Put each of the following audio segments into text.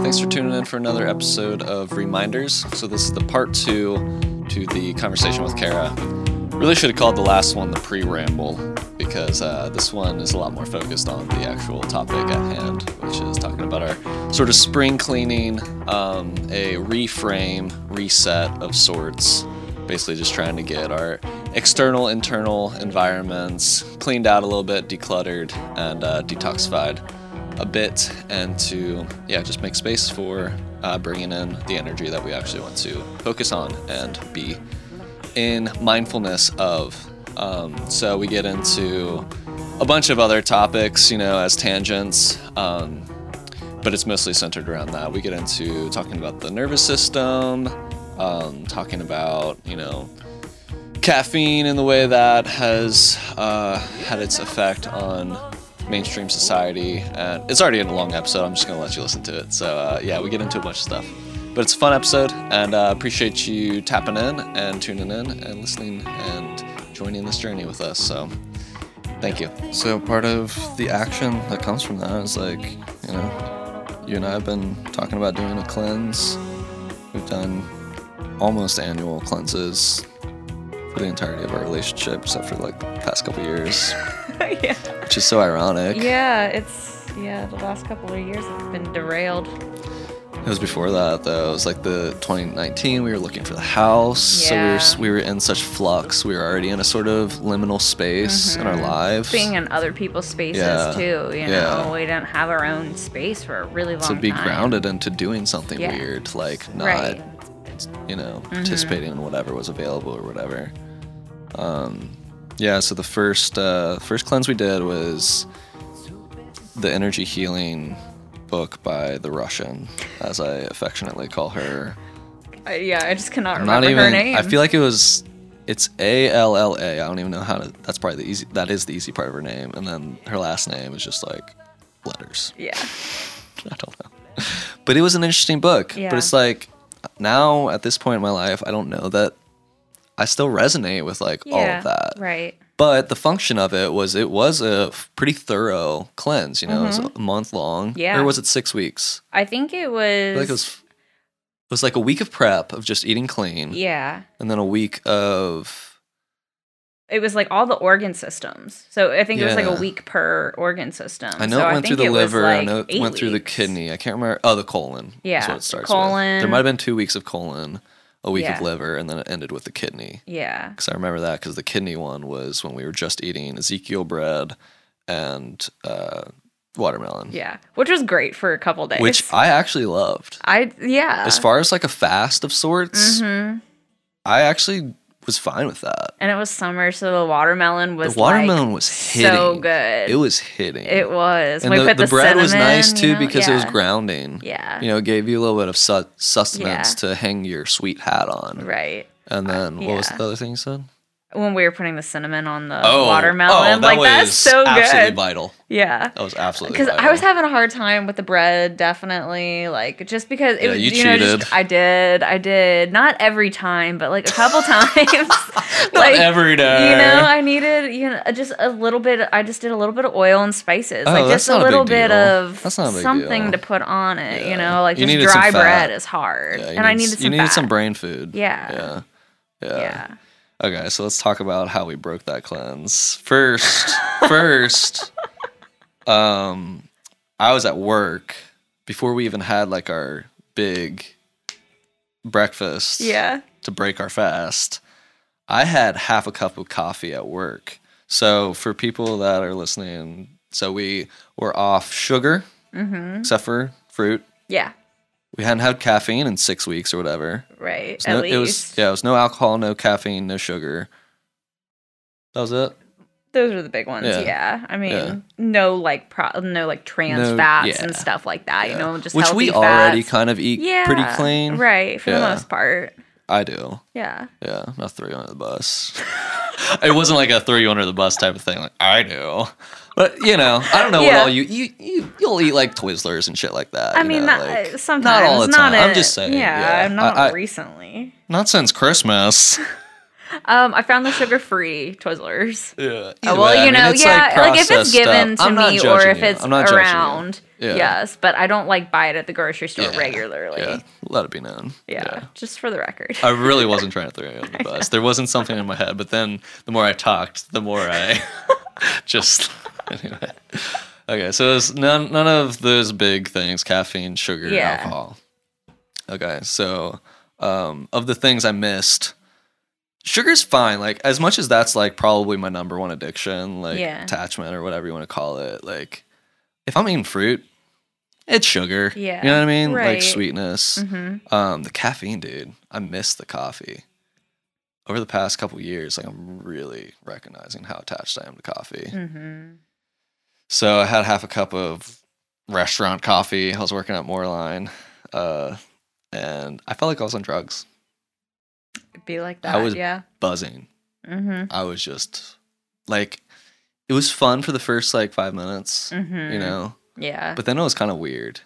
thanks for tuning in for another episode of Reminders. So, this is the part two to the conversation with Cara. Really should have called the last one the pre ramble because uh, this one is a lot more focused on the actual topic at hand, which is talking about our sort of spring cleaning, um, a reframe, reset of sorts. Basically, just trying to get our external, internal environments cleaned out a little bit, decluttered, and uh, detoxified a bit and to yeah just make space for uh, bringing in the energy that we actually want to focus on and be in mindfulness of. Um, so we get into a bunch of other topics you know as tangents um, but it's mostly centered around that. We get into talking about the nervous system um, talking about you know caffeine and the way that has uh, had its effect on mainstream society. And it's already in a long episode. I'm just gonna let you listen to it. So uh, yeah, we get into a bunch of stuff. But it's a fun episode, and uh, appreciate you tapping in and tuning in and listening and joining this journey with us. So thank you. So part of the action that comes from that is like, you know, you and I have been talking about doing a cleanse. We've done almost annual cleanses for the entirety of our relationship, except for like the past couple years, yeah. which is so ironic. Yeah, it's yeah. The last couple of years have been derailed. It was before that though. It was like the 2019. We were looking for the house, so we were we were in such flux. We were already in a sort of liminal space in our lives. Mm-hmm. Being in other people's spaces Yeah, too. You yeah. know, we didn't have our own space for a really long time. to be time. grounded into doing something Yeah. weird, like not Right. Mm-hmm. you know participating in whatever was available or whatever. Um, yeah. So the first uh, first cleanse we did was the energy healing book by the Russian, as I affectionately call her. I, yeah, I just cannot I'm remember not even. her name. I feel like it was. It's A L L A. I don't even know how to. That's probably the easy. That is the easy part of her name, and then her last name is just like letters. yeah. I don't know. But it was an interesting book. Yeah. But it's like now at this point in my life, I don't know that I still resonate with like all of that. Right. But the function of it was it was a pretty thorough cleanse. You know, it was a month long. Mm-hmm. Yeah. Or was it six weeks? I think it was. Like it was. It was like a week of prep of just eating clean, yeah. and then a week of It was like all the organ systems. So I think it was like a week per organ system. I know so it went through the liver. I know it went through the kidney. I can't remember. Oh, the colon. Yeah, what it starts with. colon. There might have been two weeks of colon, a week of liver, and then it ended with the kidney. Yeah. Because I remember that because the kidney one was when we were just eating Ezekiel bread and uh, watermelon, Yeah. Which was great for a couple days. which I actually loved. I yeah. As far as like a fast of sorts, hmm I actually was fine with that. And it was summer, so the watermelon was the watermelon like, was hitting. so good. It was hitting. It was. and We the, put the bread was nice too you know? because it was grounding. Yeah. You know, it gave you a little bit of su- sustenance Yeah. to hang your sweet hat on. Right. And then what was the other thing you said? When we were putting the cinnamon on the oh, watermelon, oh, that like that's so good. absolutely good. vital. Yeah. That was absolutely Because. I was having a hard time with the bread, definitely. Like just because it Yeah, was, you know, cheated. just, I did, I did. Not every time, but like a couple times. Not like every day. You know, I needed you know just a little bit. I just did a little bit of oil and spices, Oh, like just a a little big bit deal. of That's not a big something deal. to put on it. Yeah. You know, like You just dry bread is hard, Yeah, you and I need- needed some. You needed fat. some brain food. Yeah. Yeah. Yeah. Okay, so let's talk about how we broke that cleanse. First, first, um, I was at work before we even had like our big breakfast. Yeah. To break our fast, I had half a cup of coffee at work. So for people that are listening, so we were off sugar, Mm-hmm. except for fruit. Yeah. We hadn't had caffeine in six weeks or whatever. Right. It was At no, least it was yeah, it was no alcohol, no caffeine, no sugar. That was it. those are the big ones. Yeah. Yeah. I mean, Yeah. no like pro- no like trans No- fats yeah. and stuff like that. You know, just which we healthy already kind of eat pretty clean. Right. For the most part. I do. Yeah. Yeah, I'm not throw you under the bus. it wasn't like a throw you under the bus type of thing. Like I do, but you know, I don't know what all you you you you'll eat like Twizzlers and shit like that. I you mean, know, not, like- sometimes. not all the time. I'm just saying. Yeah, Yeah, not I- I- recently. not since Christmas. Um, I found the sugar-free Twizzlers. Yeah. Uh, well, you know, yeah, like, if it's given to me or if it's around, Yeah. Yes, but I don't like buy it at the grocery store Yeah. regularly. Yeah, Yeah. let it be known. Yeah. Just for the record. I really wasn't trying to throw you under the bus. There wasn't something in my head, but then the more I talked, the more I just anyway. Okay, so it's none none of those big things: caffeine, sugar, Yeah. alcohol. Okay, so um, of the things I missed, sugar's fine. Like as much as that's like probably my number one addiction, like Yeah. attachment or whatever you want to call it. Like if I'm eating fruit, it's sugar. Yeah, you know what I mean? right. Like sweetness. mm-hmm. Um, the caffeine, dude. I miss the coffee. Over the past couple years, like I'm really recognizing how attached I am to coffee. Mm-hmm. So I had half a cup of restaurant coffee. I was working at Moreline, uh, and I felt like I was on drugs, Be like that. I was- yeah. buzzing. Mm-hmm. I was just like, it was fun for the first like five minutes, Mm-hmm. you know, Yeah. but then it was kind of weird.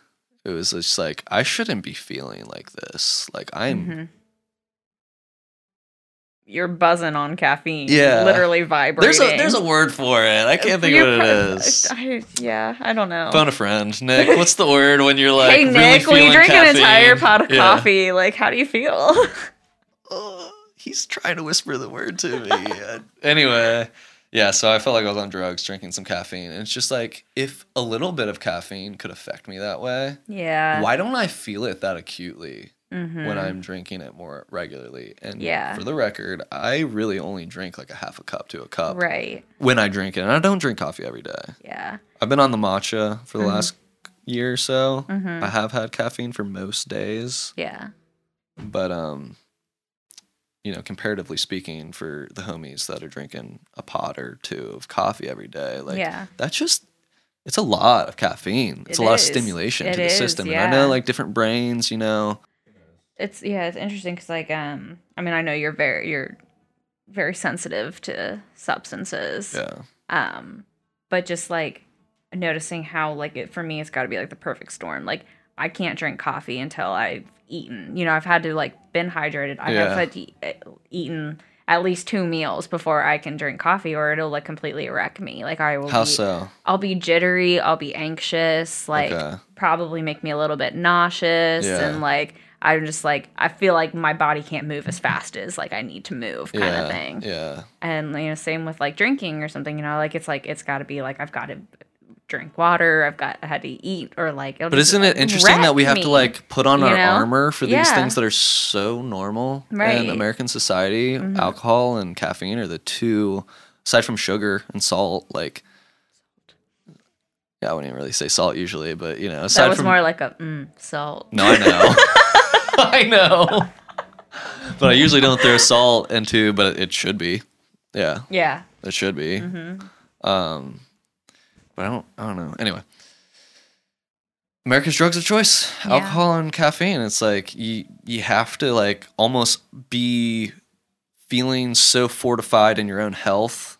It was just like I shouldn't be feeling like this. Like I'm Mhm. You're buzzing on caffeine. Yeah. Literally vibrating. There's a there's a word for it. I can't think of You're what it is. I, yeah, I don't know. Phone a friend, Nick. What's the word when you're like hey really Nick, will you drink an entire pot of Yeah. coffee? Like, how do you feel? Uh, he's trying to whisper the word to me. Anyway, yeah. So I felt like I was on drugs, drinking some caffeine, and it's just like if a little bit of caffeine could affect me that way, yeah. why don't I feel it that acutely Mhm. when I'm drinking it more regularly? And Yeah. for the record, I really only drink like a half a cup to a cup Right. when I drink it, and I don't drink coffee every day. Yeah. I've been on the matcha for the Mhm. last year or so. Mhm. I have had caffeine for most days, Yeah. but um, you know, comparatively speaking, for the homies that are drinking a pot or two of coffee every day, like yeah. that's just it's a lot of caffeine. It's It a lot is. of stimulation It to the is, system. And I know like different brains, you know. It's yeah, it's interesting because like um, I mean, I know you're very you're very sensitive to substances. Yeah. um but just like noticing how like it for me it's got to be like the perfect storm like i can't drink coffee until i've eaten you know i've had to like been hydrated i Yeah. have had to eh, eaten at least two meals before i can drink coffee or it'll like completely wreck me like i will How be, so? i'll be jittery i'll be anxious like Okay. probably make me a little bit nauseous Yeah. and like i'm just like i feel like my body can't move as fast as like i need to move kind yeah. of thing Yeah. and you know same with like drinking or something you know like it's like it's got to be like i've got to drink water i've got I had to eat or like But isn't it interesting that we have to like put on our know? armor for these Yeah. things that are so normal Right. in American society? Mhm. Alcohol and caffeine are the two, aside from sugar and salt. Like, yeah, I wouldn't even really say salt usually, but you know, aside that was from more like a mm, salt no, I know, I know, but I usually don't throw salt into, but it should be, yeah, yeah it should be. hmm Um, but I don't, I don't know. Anyway, America's drugs of choice: Yeah. alcohol and caffeine. It's like you you have to like almost be feeling so fortified in your own health.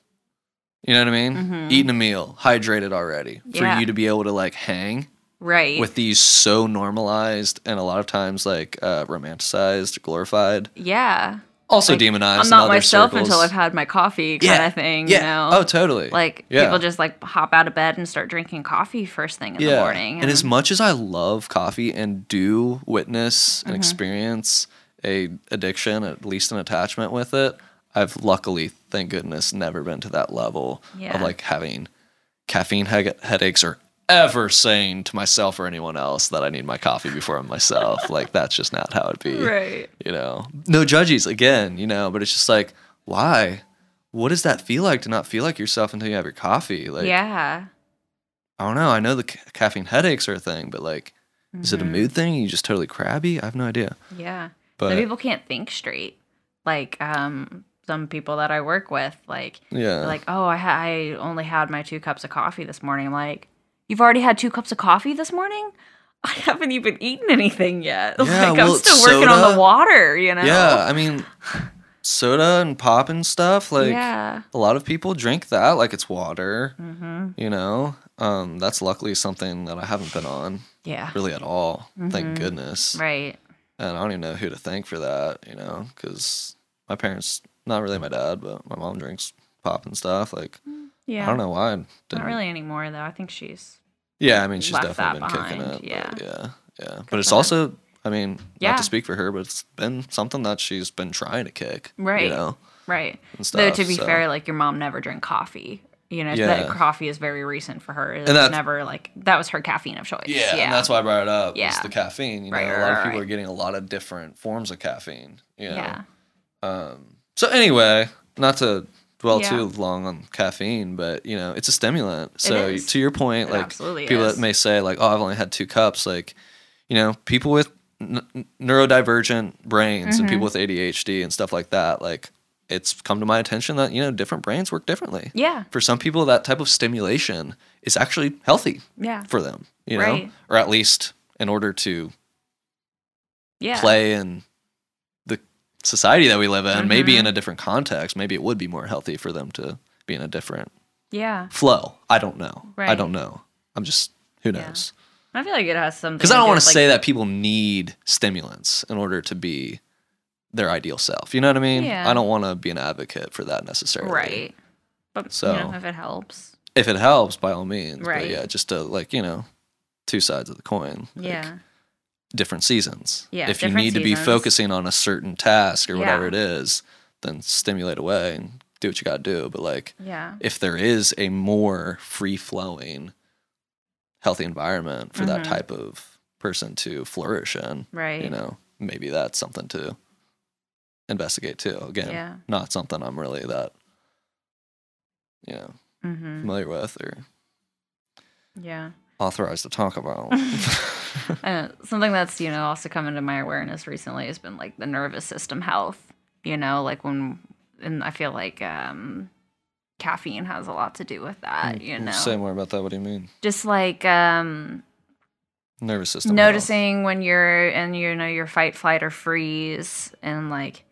You know what I mean? Mhm. Eating a meal, hydrated already, for Yeah. you to be able to like hang right with these so normalized and a lot of times like uh, romanticized, glorified, yeah also Like, demonized. i'm not myself circles. until i've had my coffee kind Yeah. of thing yeah. you know Oh, totally. like Yeah. people just like hop out of bed and start drinking coffee first thing in the morning And as much as I love coffee and do witness and Mhm. experience a addiction, at least an attachment with it, I've luckily, thank goodness, never been to that level Yeah. of like having caffeine he- headaches or ever saying to myself or anyone else that I need my coffee before I'm myself. like that's just not how it be. right You know, no judges again, you know, but it's just like, why? What does that feel like to not feel like yourself until you have your coffee? Like, yeah I don't know. I know the ca- caffeine headaches are a thing, but like, is it a Mhm. mood thing? Are you just totally crabby? I have no idea. yeah But some people can't think straight like um some people that i work with like yeah, like oh I, ha- I only had my two cups of coffee this morning i'm like you've already had two cups of coffee this morning i haven't even eaten anything yet Yeah, like well, i'm still working on the water you know yeah. I mean, soda and pop and stuff. Like, yeah a lot of people drink that like it's water. mm-hmm. You know, um, that's luckily something that I haven't been on yeah really at all. Thank Mhm. goodness. right And I don't even know who to thank for that. You know, because my parents, not really my dad, but my mom drinks pop and stuff. Like, yeah I don't know why. Not really anymore though i think she's Yeah, I mean, she's definitely been that kicking behind, it. yeah. Yeah, yeah. But it's also, I mean, Yeah. not to speak for her, but it's been something that she's been trying to kick. Right. You know, right. and Though to be so- fair, like your mom never drank coffee. You know, Yeah. that coffee is very recent for her. It was that's- never like that was her caffeine of choice. Yeah, yeah. and that's why I brought it up. Yeah. The caffeine. You know, Right, a right, lot of people right. are getting a lot of different forms of caffeine. You know? yeah. Um, so anyway, not to dwell Yeah. too long on caffeine, but you know, it's a stimulant. So to your point, It like people is. that may say like, "Oh, I've only had two cups," like, you know, people with n- neurodivergent brains Mm-hmm. and people with ADHD and stuff like that, like, it's come to my attention that you know different brains work differently. Yeah. For some people, that type of stimulation is actually healthy Yeah. for them. You know, Right. or at least in order to Yeah. play the society that we live in, maybe Mhm. in a different context, maybe it would be more healthy for them to be in a different Yeah. flow. I don't know. I don't know. I'm just who Yeah. knows. I feel like it has something Because I don't want to like, say that people need stimulants in order to be their ideal self. You know what I mean? Yeah. I don't want to be an advocate for that necessarily. right. But So- you know, if it helps. If it helps, by all means. But Right. yeah, just to like you know, two sides of the coin. like, yeah. Different seasons. Yeah, If you need to be focusing on a certain task or whatever it is, then stimulate away and do what you got to do. But like, Yeah. if there is a more free flowing, healthy environment for that Mhm. type of person to flourish in, Right. you know, maybe that's something to investigate too. Again, Yeah. not something I'm really that, you know, Mm-hmm. familiar with or Yeah. authorized to talk about. Uh, something that's you know also come into my awareness recently has been like the nervous system health. You know, like when and I feel like um, caffeine has a lot to do with that. You know, Say more about that. What do you mean? just like um, Nervous system. health. noticing when you're in you know your fight, flight, or freeze, and like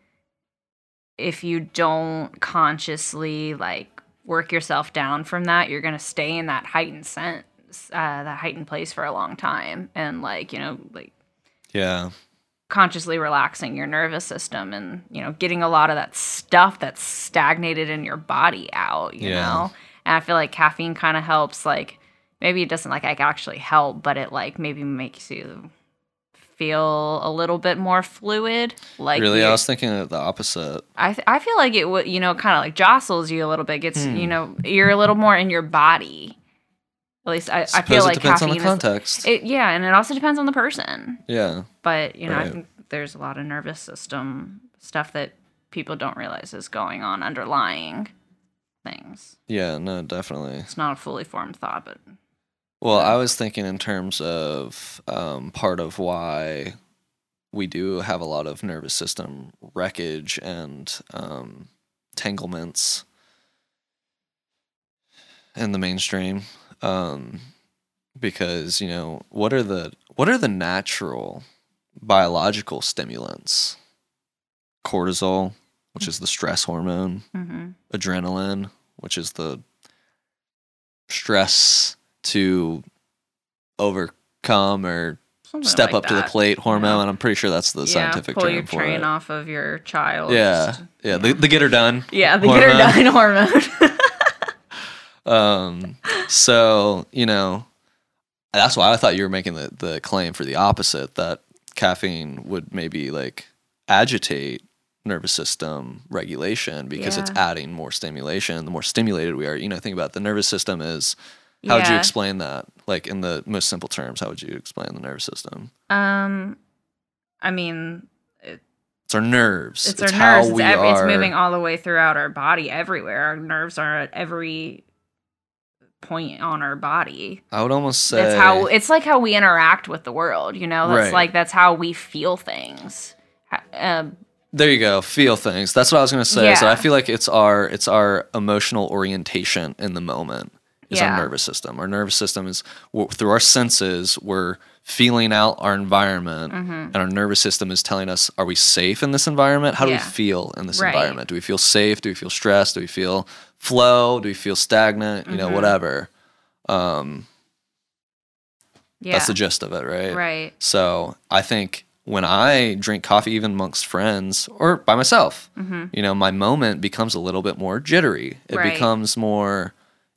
if you don't consciously like work yourself down from that, you're gonna stay in that heightened sense, uh, that heightened place for a long time, and like you know like Yeah. consciously relaxing your nervous system and you know getting a lot of that stuff that's stagnated in your body out you Yeah. know and i feel like caffeine kind of helps like maybe it doesn't like, actually help but it like maybe makes you feel a little bit more fluid like really, I was thinking of the opposite. I, th- I feel like it would you know kind of like jostles you a little bit gets Hmm. you know you're a little more in your body at least i, I feel it like depends on caffeine the is it, yeah and it also depends on the person yeah. but you know, I think there's a lot of nervous system stuff that people don't realize is going on underlying things. Yeah. No, definitely. It's not a fully formed thought, but Well, I was thinking in terms of um, part of why we do have a lot of nervous system wreckage and um, tanglements in the mainstream, um, because you know what are the what are the natural biological stimulants? Cortisol, which is the stress hormone, mm-hmm. adrenaline, which is the stress to overcome or step up to the plate hormone. And I'm pretty sure that's the yeah, scientific pull term your for train it. off of your child. Yeah, just- yeah, The, the get her done. yeah, the get her done hormone. Um, so you know, that's why I thought you were making the the claim for the opposite that caffeine would maybe like agitate nervous system regulation because it's adding more stimulation. The more stimulated we are, you know, think about it, the nervous system is. How would you explain that? Like in the most simple terms, how would you explain the nervous system? um, I mean, It's our nerves. it's, our how nerves. It's, we ev- it's moving all the way throughout our body, everywhere. Our nerves are at every point on our body. I would almost say That's how it's like how we interact with the world. You know, that's Right. like that's how we feel things. Um, There you go. Feel things. That's what I was gonna say. So Yeah. I feel like it's our it's our emotional orientation in the moment is Yeah. our nervous system. Our nervous system is through our senses. We're feeling out our environment, Mm-hmm. and our nervous system is telling us: Are we safe in this environment? How do Yeah. we feel in this Right. environment? Do we feel safe? Do we feel stressed? Do we feel flow? Do we feel stagnant? You know, Mhm. whatever. Um, yeah, That's the gist of it, right? right. So I think when I drink coffee, even amongst friends or by myself, Mm-hmm. you know, my moment becomes a little bit more jittery. It Right. becomes more,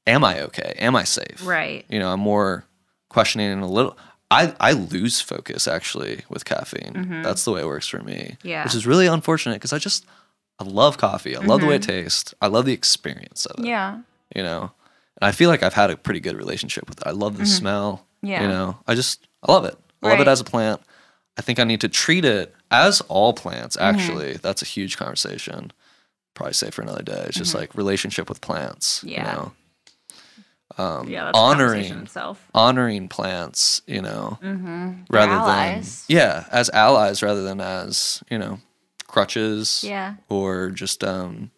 am I okay? Am I safe? Right. You know, I'm more questioning and a little. I, I lose focus actually with caffeine. That's the way it works for me. Mm-hmm. Yeah. Which is really unfortunate because I just I love coffee. I love the way it tastes. I love the experience of it. Mm-hmm. Yeah. You know, and I feel like I've had a pretty good relationship with it. I love the smell. Mm-hmm. Yeah. You know, I just I love it. I love it as a plant. I think I need to treat it as all plants. Mm-hmm. Actually, that's a huge conversation. Probably say for another day. It's just like relationship with plants. Mm-hmm. Yeah. You know, um, Yeah. That's a conversation honoring honoring plants. You know, Mm-hmm. rather allies. than yeah, as allies rather than as you know crutches Yeah. or just um,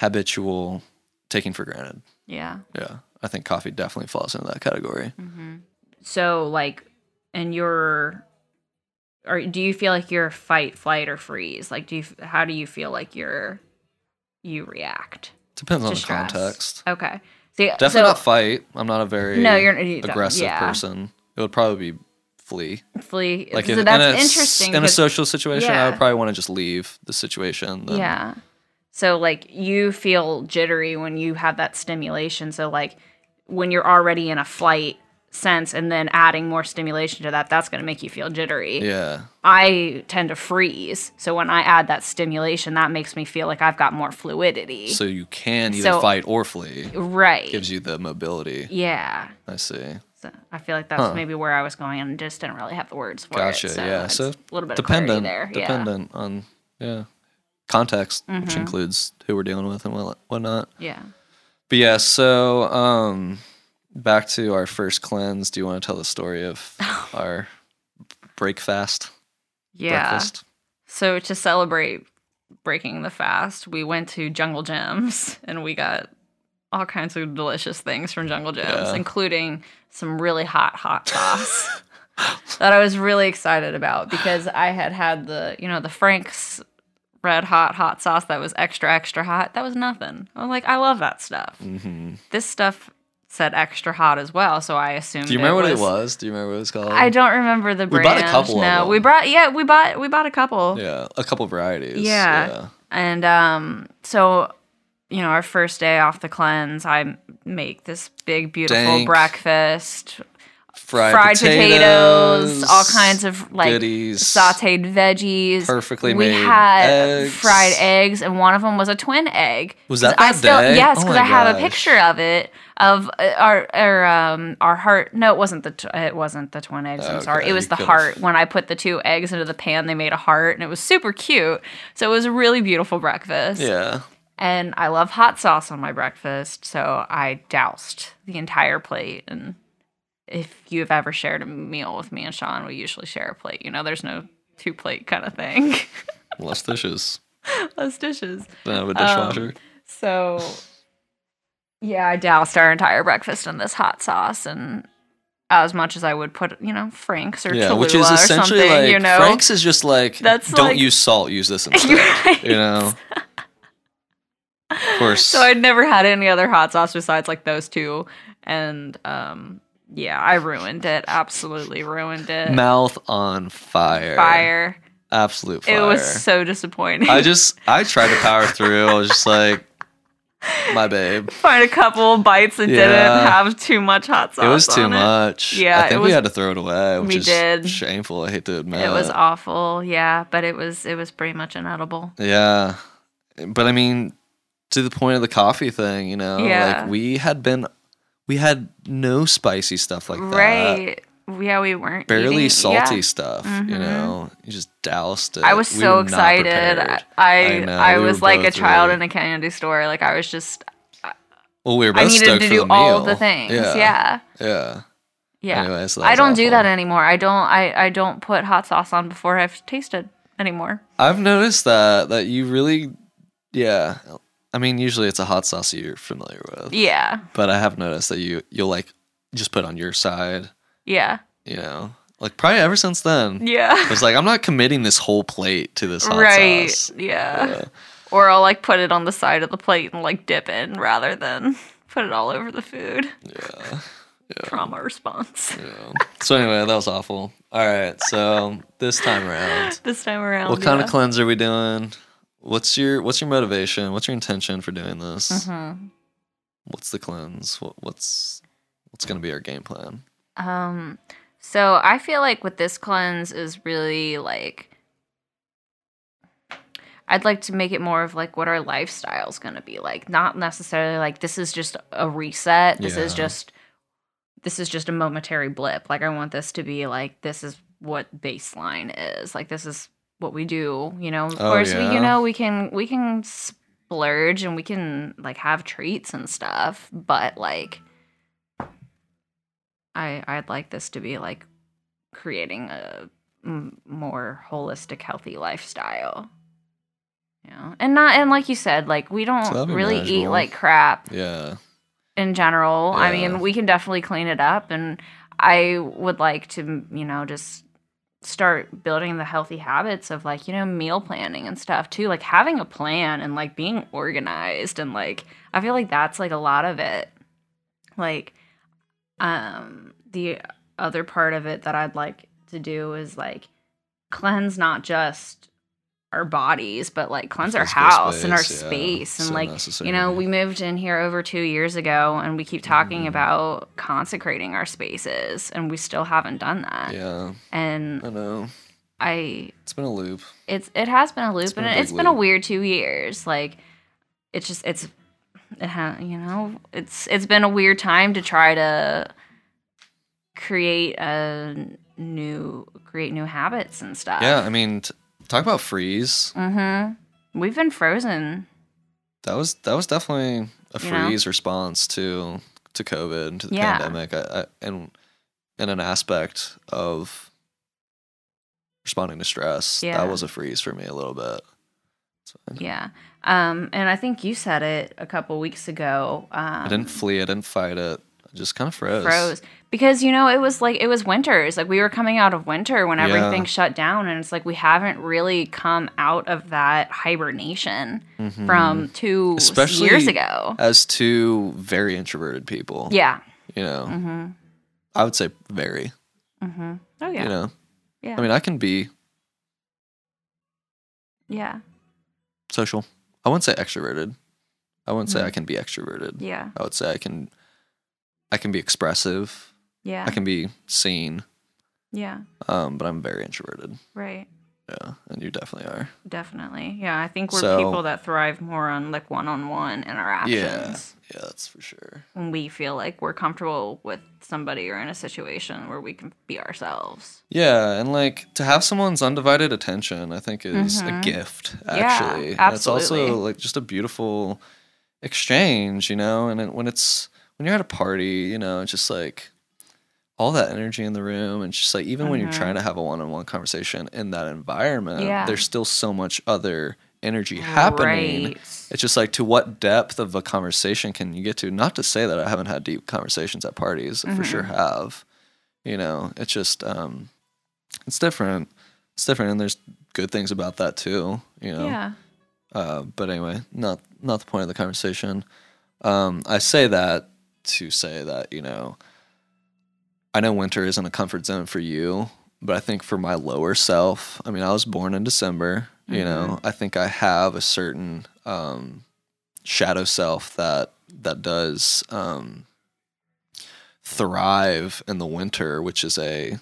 habitual taking for granted. Yeah. Yeah, I think coffee definitely falls into that category. Mm-hmm. So like, and you're, or do you feel like you're fight, flight, or freeze? Like, do you? How do you feel like you're, you react? Depends on the stress? context. Okay. See, Definitely so, not fight. I'm not a very No, you're- you aggressive yeah. person. It would probably be flee. Flee. Like so if, that's in a, interesting. in a social situation, I would probably want to just leave the situation. Then. Yeah. So like you feel jittery when you have that stimulation. So like when you're already in a flight sense and then adding more stimulation to that, that's going to make you feel jittery. Yeah. I tend to freeze. So when I add that stimulation, that makes me feel like I've got more fluidity. So you can either So- fight or flee. right. Gives you the mobility. yeah. I see. So I feel like that's Huh. maybe where I was going and just didn't really have the words for Gotcha. it. So yeah. So a little bit dependent. there. Dependent on yeah context, which Mhm. includes who we're dealing with and what whatnot. Yeah. Yeah. But yeah, so um back to our first cleanse. Do you want to tell the story of our break fast Yeah. breakfast? So to celebrate breaking the fast, we went to Jungle Jim's and we got all kinds of delicious things from Jungle Jim's, Yeah. including some really hot hot sauce that I was really excited about because I had had the, you know, the Frank's red hot hot sauce that was extra extra hot. That was nothing. I'm like, I love that stuff. hmm This stuff said extra hot as well, so I assumed Do you remember it what it was? Do you remember what it was called? I don't remember the brand. We bought a couple of No, we brought yeah, we bought we bought a couple. Yeah, a couple varieties. Yeah. yeah. And um, so, you know, our first day off the cleanse, I make this big, beautiful Dank. breakfast, Fried, fried potatoes, potatoes, all kinds of like goodies, sautéed veggies. perfectly we made had eggs. fried eggs, and one of them was a twin egg. Was that 'Cause I that still, day? Yes, Oh because my I have a picture of it of uh, our our um our heart. No, it wasn't the tw- it wasn't the twin eggs. I'm sorry, it was the heart. When I put the two eggs into the pan, they made a heart, and it was super cute. So it was a really beautiful breakfast. Yeah. And I love hot sauce on my breakfast, so I doused the entire plate. And if you've ever shared a meal with me and Sean, we usually share a plate. You know, there's no two plate kind of thing. Less dishes Less dishes. out of a Um, dishwasher. So, yeah, I doused our entire breakfast in this hot sauce, and as much as I would put, you know, Frank's or yeah, which is or essentially something, like you know, Frank's is just like That's don't like- use salt, use this instead. Right. You know. Of course. So I'd never had any other hot sauce besides like those two, and um, yeah, I ruined it. Absolutely ruined it. Mouth on fire. Fire. Absolute fire. It was so disappointing. I just I tried to power through. I was just like my babe. find a couple bites that Yeah. didn't have too much hot sauce. It was too on it. much. Yeah, I think we had to throw it away, which we is did. shameful. I hate to admit. It was awful, yeah, but it was it was pretty much inedible. Yeah. But I mean, to the point of the coffee thing, you know, Yeah. like we had been, we had no spicy stuff like that. Right. Yeah, we weren't Barely eating- salty yeah. stuff, you Mhm. know, you just doused it. I was We so excited. I I I, we was like a child really- in a candy store. Like I was just Well, we were both I needed to do the all the things. Yeah. Yeah. Yeah. Yeah. Anyway, so I don't do that anymore. I don't I, I don't put hot sauce on before I've tasted anymore. I've noticed that that you really, yeah. I mean, usually it's a hot sauce you're familiar with, Yeah. but I have noticed that you you'll like just put on your side, Yeah. you know, like probably ever since then. Yeah. It's like I'm not committing this whole plate to this hot right. sauce. Yeah. Yeah. Or I'll like put it on the side of the plate and like dip in rather than put it all over the food. Yeah. Trauma response. yeah. So anyway, that was awful. All right, so this time around, This time around. what kind yeah. of cleanse are we doing? What's your what's your motivation? What's your intention for doing this? Mhm. What's the cleanse? What, what's what's gonna be our game plan? Um, so I feel like with this cleanse is really like I'd like to make it more of like what our lifestyle is gonna be like. Not necessarily like this is just a reset. This is just this is just a momentary blip. Like I want this to be like this is what baseline is. Like this is what we do. You know, of Oh, course we you know we can we can splurge and we can like have treats and stuff, but like I I'd like this to be like creating a m- more holistic, healthy lifestyle. You know, and not and like you said, like we don't really eat like crap Yeah. in general. I mean, we can definitely clean it up, and I would like to, you know, just start building the healthy habits of like you know meal planning and stuff too like having a plan and like being organized and like i feel like that's like a lot of it. Like um the other part of it that i'd like to do is like cleanse not just our bodies but like cleanse our Physical house and our space, yeah. space and So like necessary. you know we moved in here over two years ago and we keep talking Mhm. about consecrating our spaces and we still haven't done that Yeah. and I know. i It's been a loop. it's it has been a loop It's been and a it's been a weird two years like it's just it's it ha- you know it's it's been a weird time to try to create a new create new habits and stuff Yeah, I mean, t- talk about freeze. mm-hmm we've been frozen That was that was definitely a You know? freeze response to to COVID and to the Yeah. pandemic, I, I, and in an aspect of responding to stress. Yeah. That was a freeze for me a little bit. Yeah um and i think you said it a couple weeks ago um I didn't flee. I didn't fight it. I just kind of froze. froze because you know it was like it was winters like we were coming out of winter when Yeah. everything shut down and it's like we haven't really come out of that hibernation Mhm. from two Especially- years ago as two very introverted people. yeah You know, mm-hmm I would say very. mm-hmm oh yeah You know, yeah I mean, I can be yeah social. I wouldn't say extroverted. I wouldn't say Mhm. I can be extroverted. yeah I would say I can I can be expressive. yeah I can be seen. yeah Um, but I'm very introverted. right Yeah, and you definitely are. definitely yeah i think we're So- people that thrive more on like one-on-one interactions Yeah, Yeah, that's for sure. when we feel like we're comfortable with somebody or in a situation where we can be ourselves Yeah, and like to have someone's undivided attention, I think is a Mhm. gift. Yeah, Actually, And it's also like just a beautiful exchange, you know. And it, when it's when you're at a party, you know, it's just like all that energy in the room, and just like even when you're trying to have a one-on-one conversation in that environment, Yeah. there's still so much other energy happening. Right. It's just like to what depth of a conversation can you get to? Not to say that I haven't had deep conversations at parties, I for sure Mhm. have. You know, it's just um it's different. It's different and there's good things about that too, you know. Yeah. Uh, but anyway, not not the point of the conversation. Um, I say that to say that, you know, I know winter isn't a comfort zone for you, but I think for my lower self, I mean, I was born in December, you know, I think I have a certain um, shadow self that that does um, thrive in the winter, which is a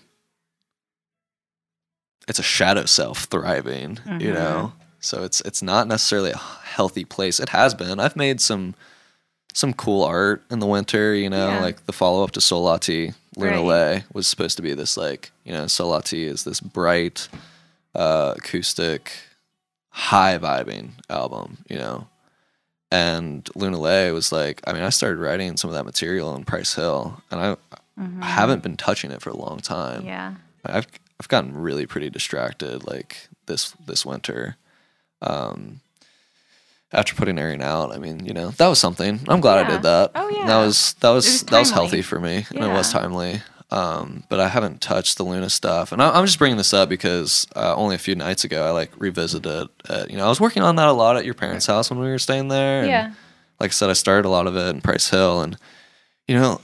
it's a shadow self thriving, you Mhm. know. So it's it's not necessarily a healthy place. It has been. I've made some some cool art in the winter, you know, Yeah. like the follow up to Solati, Luna Right. Lay was supposed to be this like, you know, Solati is this bright uh acoustic high vibing album, you know. And Luna Lay was like, I mean, I started writing some of that material in Price Hill and I, Mhm. I haven't been touching it for a long time. Yeah. I've I've gotten really pretty distracted like this this winter. Um after putting Arian out, I mean, you know, that was something. I'm glad I did that. Oh, yeah. That was that was, was that was healthy for me and it was timely. Um, but I haven't touched the Luna stuff, and I, I'm just bringing this up because uh, only a few nights ago I like revisited. It. You know, I was working on that a lot at your parents' house when we were staying there. and Yeah. like I said, I started a lot of it in Price Hill, and you know,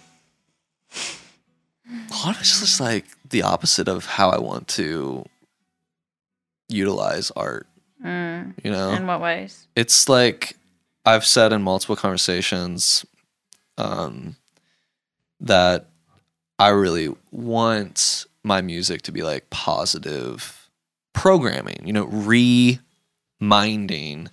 a lot of it's just like the opposite of how I want to utilize art. Mm. You know, In what ways? it's like I've said in multiple conversations um, that I really want my music to be like positive programming, you know, reminding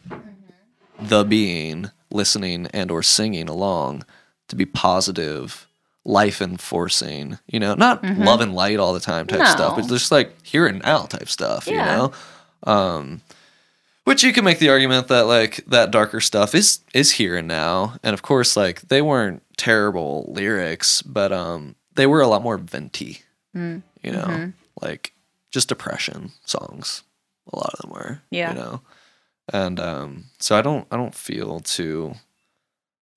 the being listening and or singing along to be positive, life enforcing, you know, not love and light all the time type stuff, but Mm-hmm. Just like here and now type stuff, you know? Um which you can make the argument that like that darker stuff is is here and now. And of course like they weren't terrible lyrics, but um they were a lot more venti. Mm. You know, Mhm. like just depression songs. A lot of them were. Yeah. You know. And um so I don't I don't feel too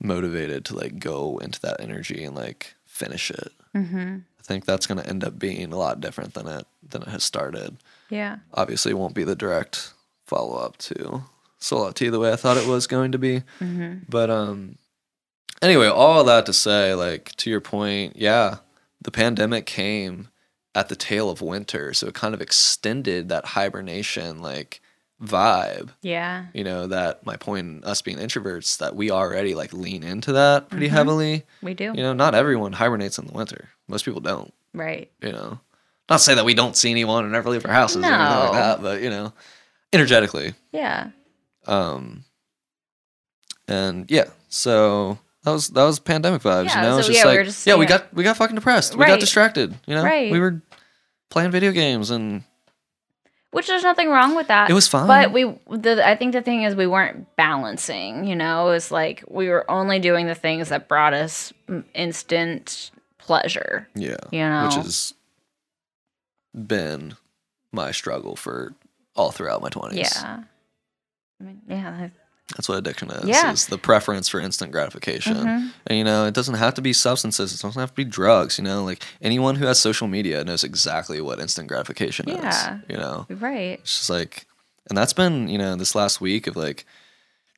motivated to like go into that energy and like finish it. Mm-hmm. I think that's gonna end up being a lot different than it than it has started Yeah. obviously it won't be the direct follow up to Soul T the way I thought it was going to be. Mm-hmm. But um anyway, all that to say, like to your point, yeah, the pandemic came at the tail of winter, so it kind of extended that hibernation like vibe. Yeah. You know, that my point us being introverts, that we already like lean into that pretty Mhm. heavily. We do. You know, not everyone hibernates in the winter. Most people don't Right. you know. Not to say that we don't see anyone and never leave our houses or anything like that, but you know, energetically. Yeah. Um and yeah, so that was that was pandemic vibes, Yeah, you know? so it's just yeah, we like were just- yeah, we got we got fucking depressed. We got distracted, you know? Right. We were playing video games and Which there's nothing wrong with that. it was fun. But we, the, I think the thing is, we weren't balancing. You know, it's like we were only doing the things that brought us instant pleasure. yeah. You know, Which has been my struggle for all throughout my 20s. yeah. I mean, yeah, That's what addiction is. Yeah. Is the preference for instant gratification. mhm. And you know, it doesn't have to be substances. It doesn't have to be drugs. You know, like anyone who has social media knows exactly what instant gratification Yeah. is. You know, right. it's just like, and that's been you know this last week of like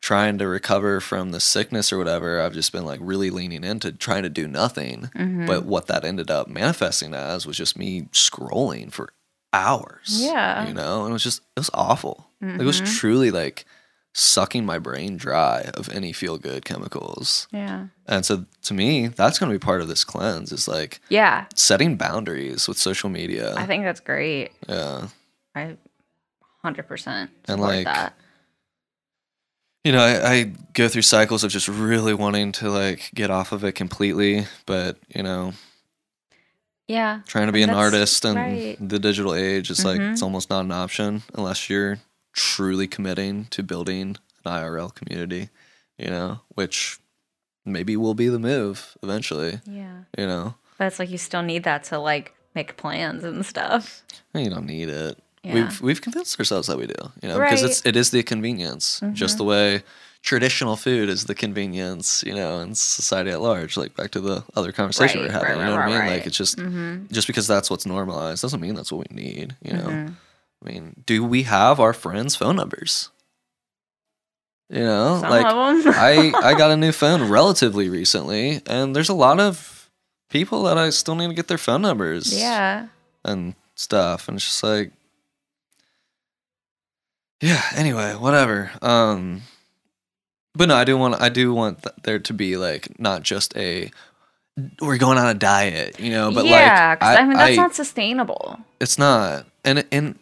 trying to recover from the sickness or whatever. I've just been like really leaning into trying to do nothing. Mhm. But what that ended up manifesting as was just me scrolling for hours. Yeah. you know, and it was just it was awful. Like, it was Mhm. truly like sucking my brain dry of any feel good chemicals. yeah, And so to me, that's going to be part of this cleanse is like yeah. setting boundaries with social media. I think that's great. yeah. I hundred percent And, like, that. You know, I, I go through cycles of just really wanting to like get off of it completely, but you know, Yeah, trying to be an That's artist in right. the digital age is like Mhm. it's almost not an option unless you're truly committing to building an IRL community, you know, which maybe will be the move eventually, yeah. you know. But it's like you still need that to like make plans and stuff. You don't need it. Yeah. We've we've convinced ourselves that we do, you know, because it's it is the convenience, just Mhm. the way traditional food is the convenience, you know, in society at large. Like back to the other conversation we Right, we're having, right, you know right, what I mean? Like it's just Mm-hmm. just because that's what's normalized doesn't mean that's what we need, you know. Mhm. I mean, do we have our friends' phone numbers? You know, Some like. I I got a new phone relatively recently, and there's a lot of people that I still need to get their phone numbers. yeah. and stuff and it's just like yeah anyway whatever um but no i do want i do want th- there to be like not just a we're going on a diet you know but like. yeah, like 'cause I, mean that's I- not sustainable. it's not and and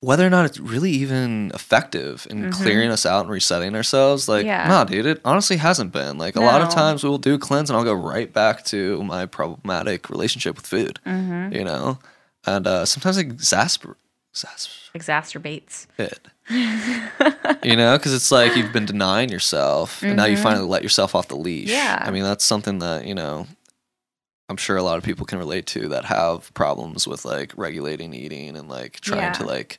whether or not it's really even effective in Mhm. clearing us out and resetting ourselves like Yeah. nah dude it honestly hasn't been like a lot of times we will do cleanse and i'll go right back to my problematic relationship with food Mm-hmm. you know, and uh, sometimes it exasper- Exacerbates. it, you know, because it's like you've been denying yourself, and now you Mhm. finally let yourself off the leash. Yeah. I mean that's something that you know, I'm sure a lot of people can relate to that have problems with like regulating eating and like trying to like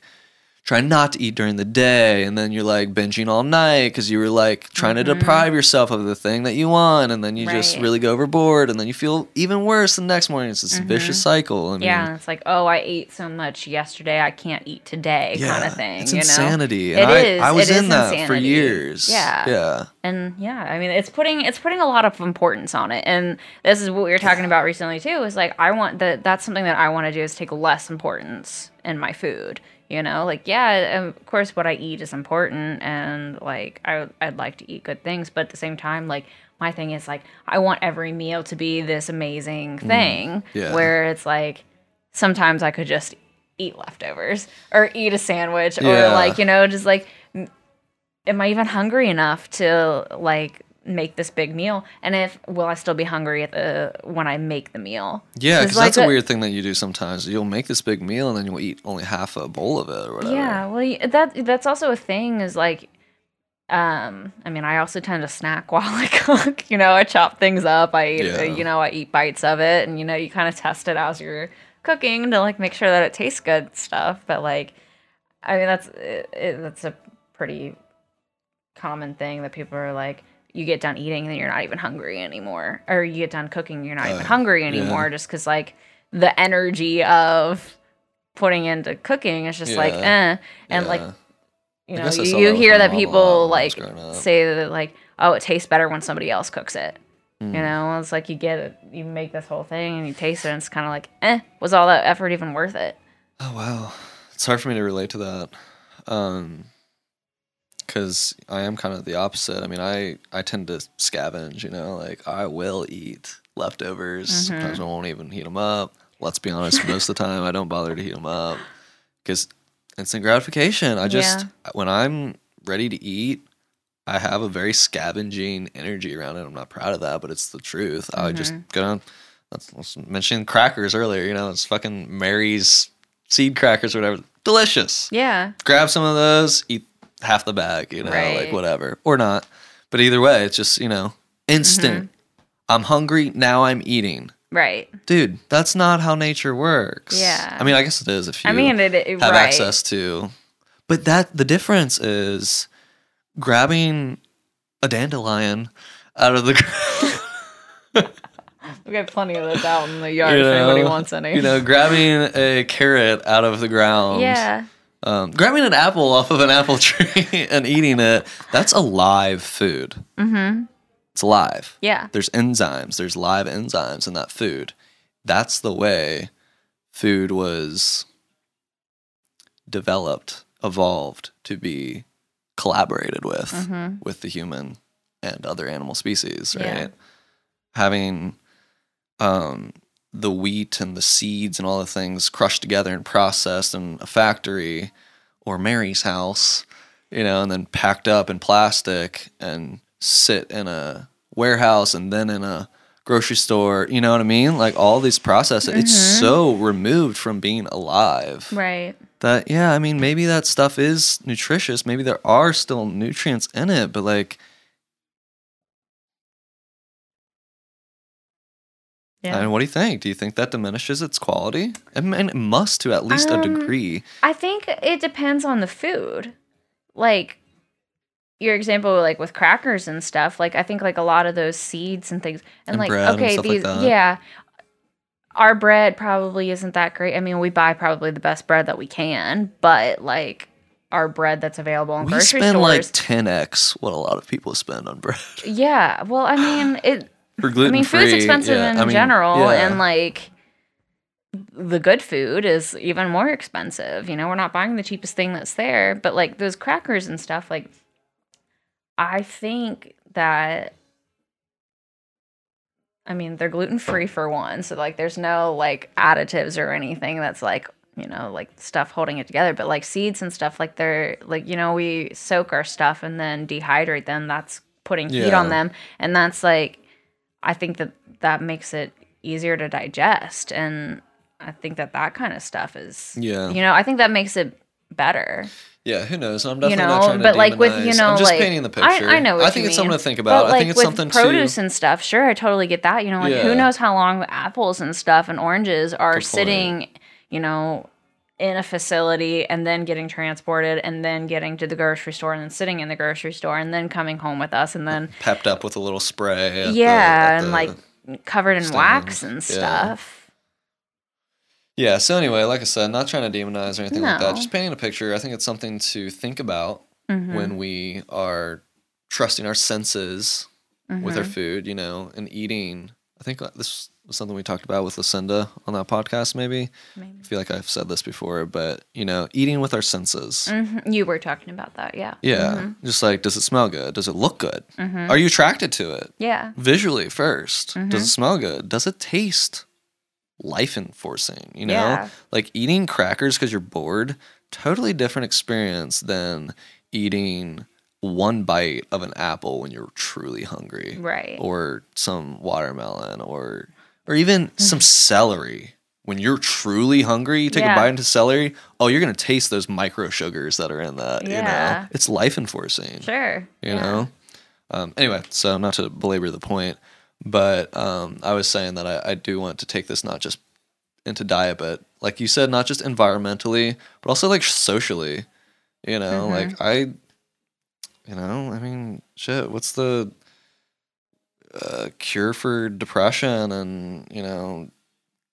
try not to eat during the day and then you're like binging all night because you were like trying to Mhm. deprive yourself of the thing that you want and then you just really go overboard and then you feel even worse the next morning it's this vicious Mhm. cycle I mean, yeah, it's like, oh, I ate so much yesterday, I can't eat today, kind of thing. It's you know? insanity. It And I, is, I was it in is that for insanity. years. Yeah. Yeah. and yeah i mean it's putting it's putting a lot of importance on it and this is what we were talking about recently too is like i want that that's something that i want to do is take less importance in my food you know like yeah of course what i eat is important and like I, i'd like to eat good things but at the same time like my thing is like I want every meal to be this amazing thing Mm, yeah. where it's like sometimes I could just eat leftovers or eat a sandwich or like, you know, just like am I even hungry enough to like make this big meal? And if will I still be hungry at the when I make the meal? yeah because like, that's a the- weird thing that you do sometimes. You'll make this big meal and then you'll eat only half a bowl of it or whatever. Yeah, well, that that's also a thing. Is like, um, I mean, I also tend to snack while I cook. You know, I chop things up. I eat, Yeah. you know, I eat bites of it, and you know, you kind of test it as you're cooking to like make sure that it tastes good stuff. But like, I mean, that's it, it, that's a pretty common thing that people are like. You get done eating and then you're not even hungry anymore, or you get done cooking, you're not even Uh, hungry yeah. anymore, just because like the energy of putting into cooking is just like eh, and like you know, you, you that hear that mom a lot people when I was like say that like, oh, it tastes better when somebody else cooks it. Mm. You know, it's like you get it, you make this whole thing and you taste it, and it's kind of like, eh, was all that effort even worth it? Oh wow, it's hard for me to relate to that, um, because I am kind of the opposite. I mean, I I tend to scavenge. You know, like I will eat leftovers. Mm-hmm. Sometimes I won't even heat them up. Let's be honest, most of the time I don't bother to heat them up because instant gratification. I just when I'm ready to eat. I have a very scavenging energy around it. I'm not proud of that, but it's the truth. I just Mm-hmm. go down. That's, I was mentioning crackers earlier. You know, it's fucking Mary's seed crackers or whatever. Delicious. Yeah, Grab some of those, eat half the bag, you know, like whatever. Or not. But either way, it's just, you know, instant. Mm-hmm. I'm hungry, now I'm eating. right. Dude, that's not how nature works. Yeah. I mean, I guess it is if you I mean, it, it have right. access to. But that the difference is grabbing a dandelion out of the ground. We got plenty of those out in the yard you if anybody wants any. You know, grabbing a carrot out of the ground. yeah, Um, grabbing an apple off of an apple tree and eating it, that's a live food. Mm-hmm. It's alive. yeah, There's enzymes, there's live enzymes in that food. That's the way food was developed, evolved to be collaborated with Mm-hmm. with the human and other animal species, right? Yeah. Having um the wheat and the seeds and all the things crushed together and processed in a factory or Mary's house, you know, and then packed up in plastic and sit in a warehouse and then in a grocery store, you know what I mean? Like all these processes, it's mm-hmm. so removed from being alive right. that yeah i mean maybe that stuff is nutritious maybe there are still nutrients in it but like Yeah. Mean, what do you think do you think that diminishes its quality i mean it must to at least a Um, degree I think it depends on the food. Like your example, like with crackers and stuff. Like I think like a lot of those seeds and things, and, And like bread and okay, like these that. yeah, our bread probably isn't that great. I mean, we buy probably the best bread that we can, but like our bread that's available in we grocery spend like 10x what a lot of people spend on bread yeah, well, I mean it. For I mean, food's expensive yeah, in I mean, general, yeah. and like the good food is even more expensive. You know, we're not buying the cheapest thing that's there, but like those crackers and stuff, like I think that I mean, they're gluten free for one, so like there's no like additives or anything that's like you know like stuff holding it together but like seeds and stuff like they're like you know we soak our stuff and then dehydrate them that's putting heat Yeah. on them and that's like i think that that makes it easier to digest and i think that that kind of stuff is Yeah. you know i think that makes it better. Yeah who knows? I'm you definitely know not trying to but like with you know i'm just like painting the I, picture. I know what i think you it's something to think about. But i like think it's something too. with something produce to and stuff sure i totally get that. You know like Yeah. who knows how long apples and stuff and oranges are sitting you know in a facility and then getting transported and then getting to the grocery store and then sitting in the grocery store and then coming home with us and then pepped up with a little spray the- yeah at and the- like covered in wax and stand. Yeah. stuff Yeah. So anyway, like I said, not trying to demonize or anything like that. Just painting a picture. I think it's something to think about Mhm. when we are trusting our senses with Mm-hmm. our food, you know, and eating I think uh, this something we talked about with Lucinda on that podcast. Maybe Maybe. I feel like I've said this before, but you know, eating with our senses. Mhm. You were talking about that, yeah. Yeah, Mm-hmm. just like, does it smell good? Does it look good? Are you attracted to it? Yeah. visually 1st Mm-hmm. Does it smell good? Does it taste life enforcing? You know, Yeah. like eating crackers because you're bored, totally different experience than eating one bite of an apple when you're truly hungry. Right. Or some watermelon or or even some celery. When you're truly hungry, you take Yeah. a bite into celery, oh, you're gonna taste those micro sugars that are in that. You know, it's life enforcing Sure. you yeah. know um, anyway so not to belabor the point but um, i was saying that I, I do want to take this not just into diet but like you said not just environmentally but also like socially you know Mm-hmm. like i you know i mean shit what's the uh, cure for depression and you know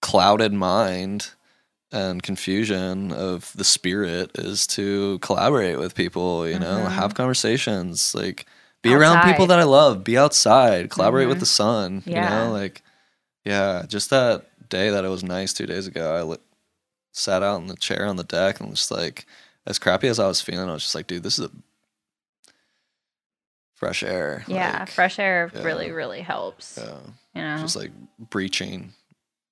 clouded mind and confusion of the spirit is to collaborate with people you know Mhm. have conversations like be around people that i love be outside collaborate with Mhm. the sun you know like yeah just that day that it was nice two days ago i li- sat out in the chair on the deck and just like as crappy as i was feeling i was just like dude this is a fresh air Yeah. like, Fresh air yeah. really, really helps. yeah You know? just like breaching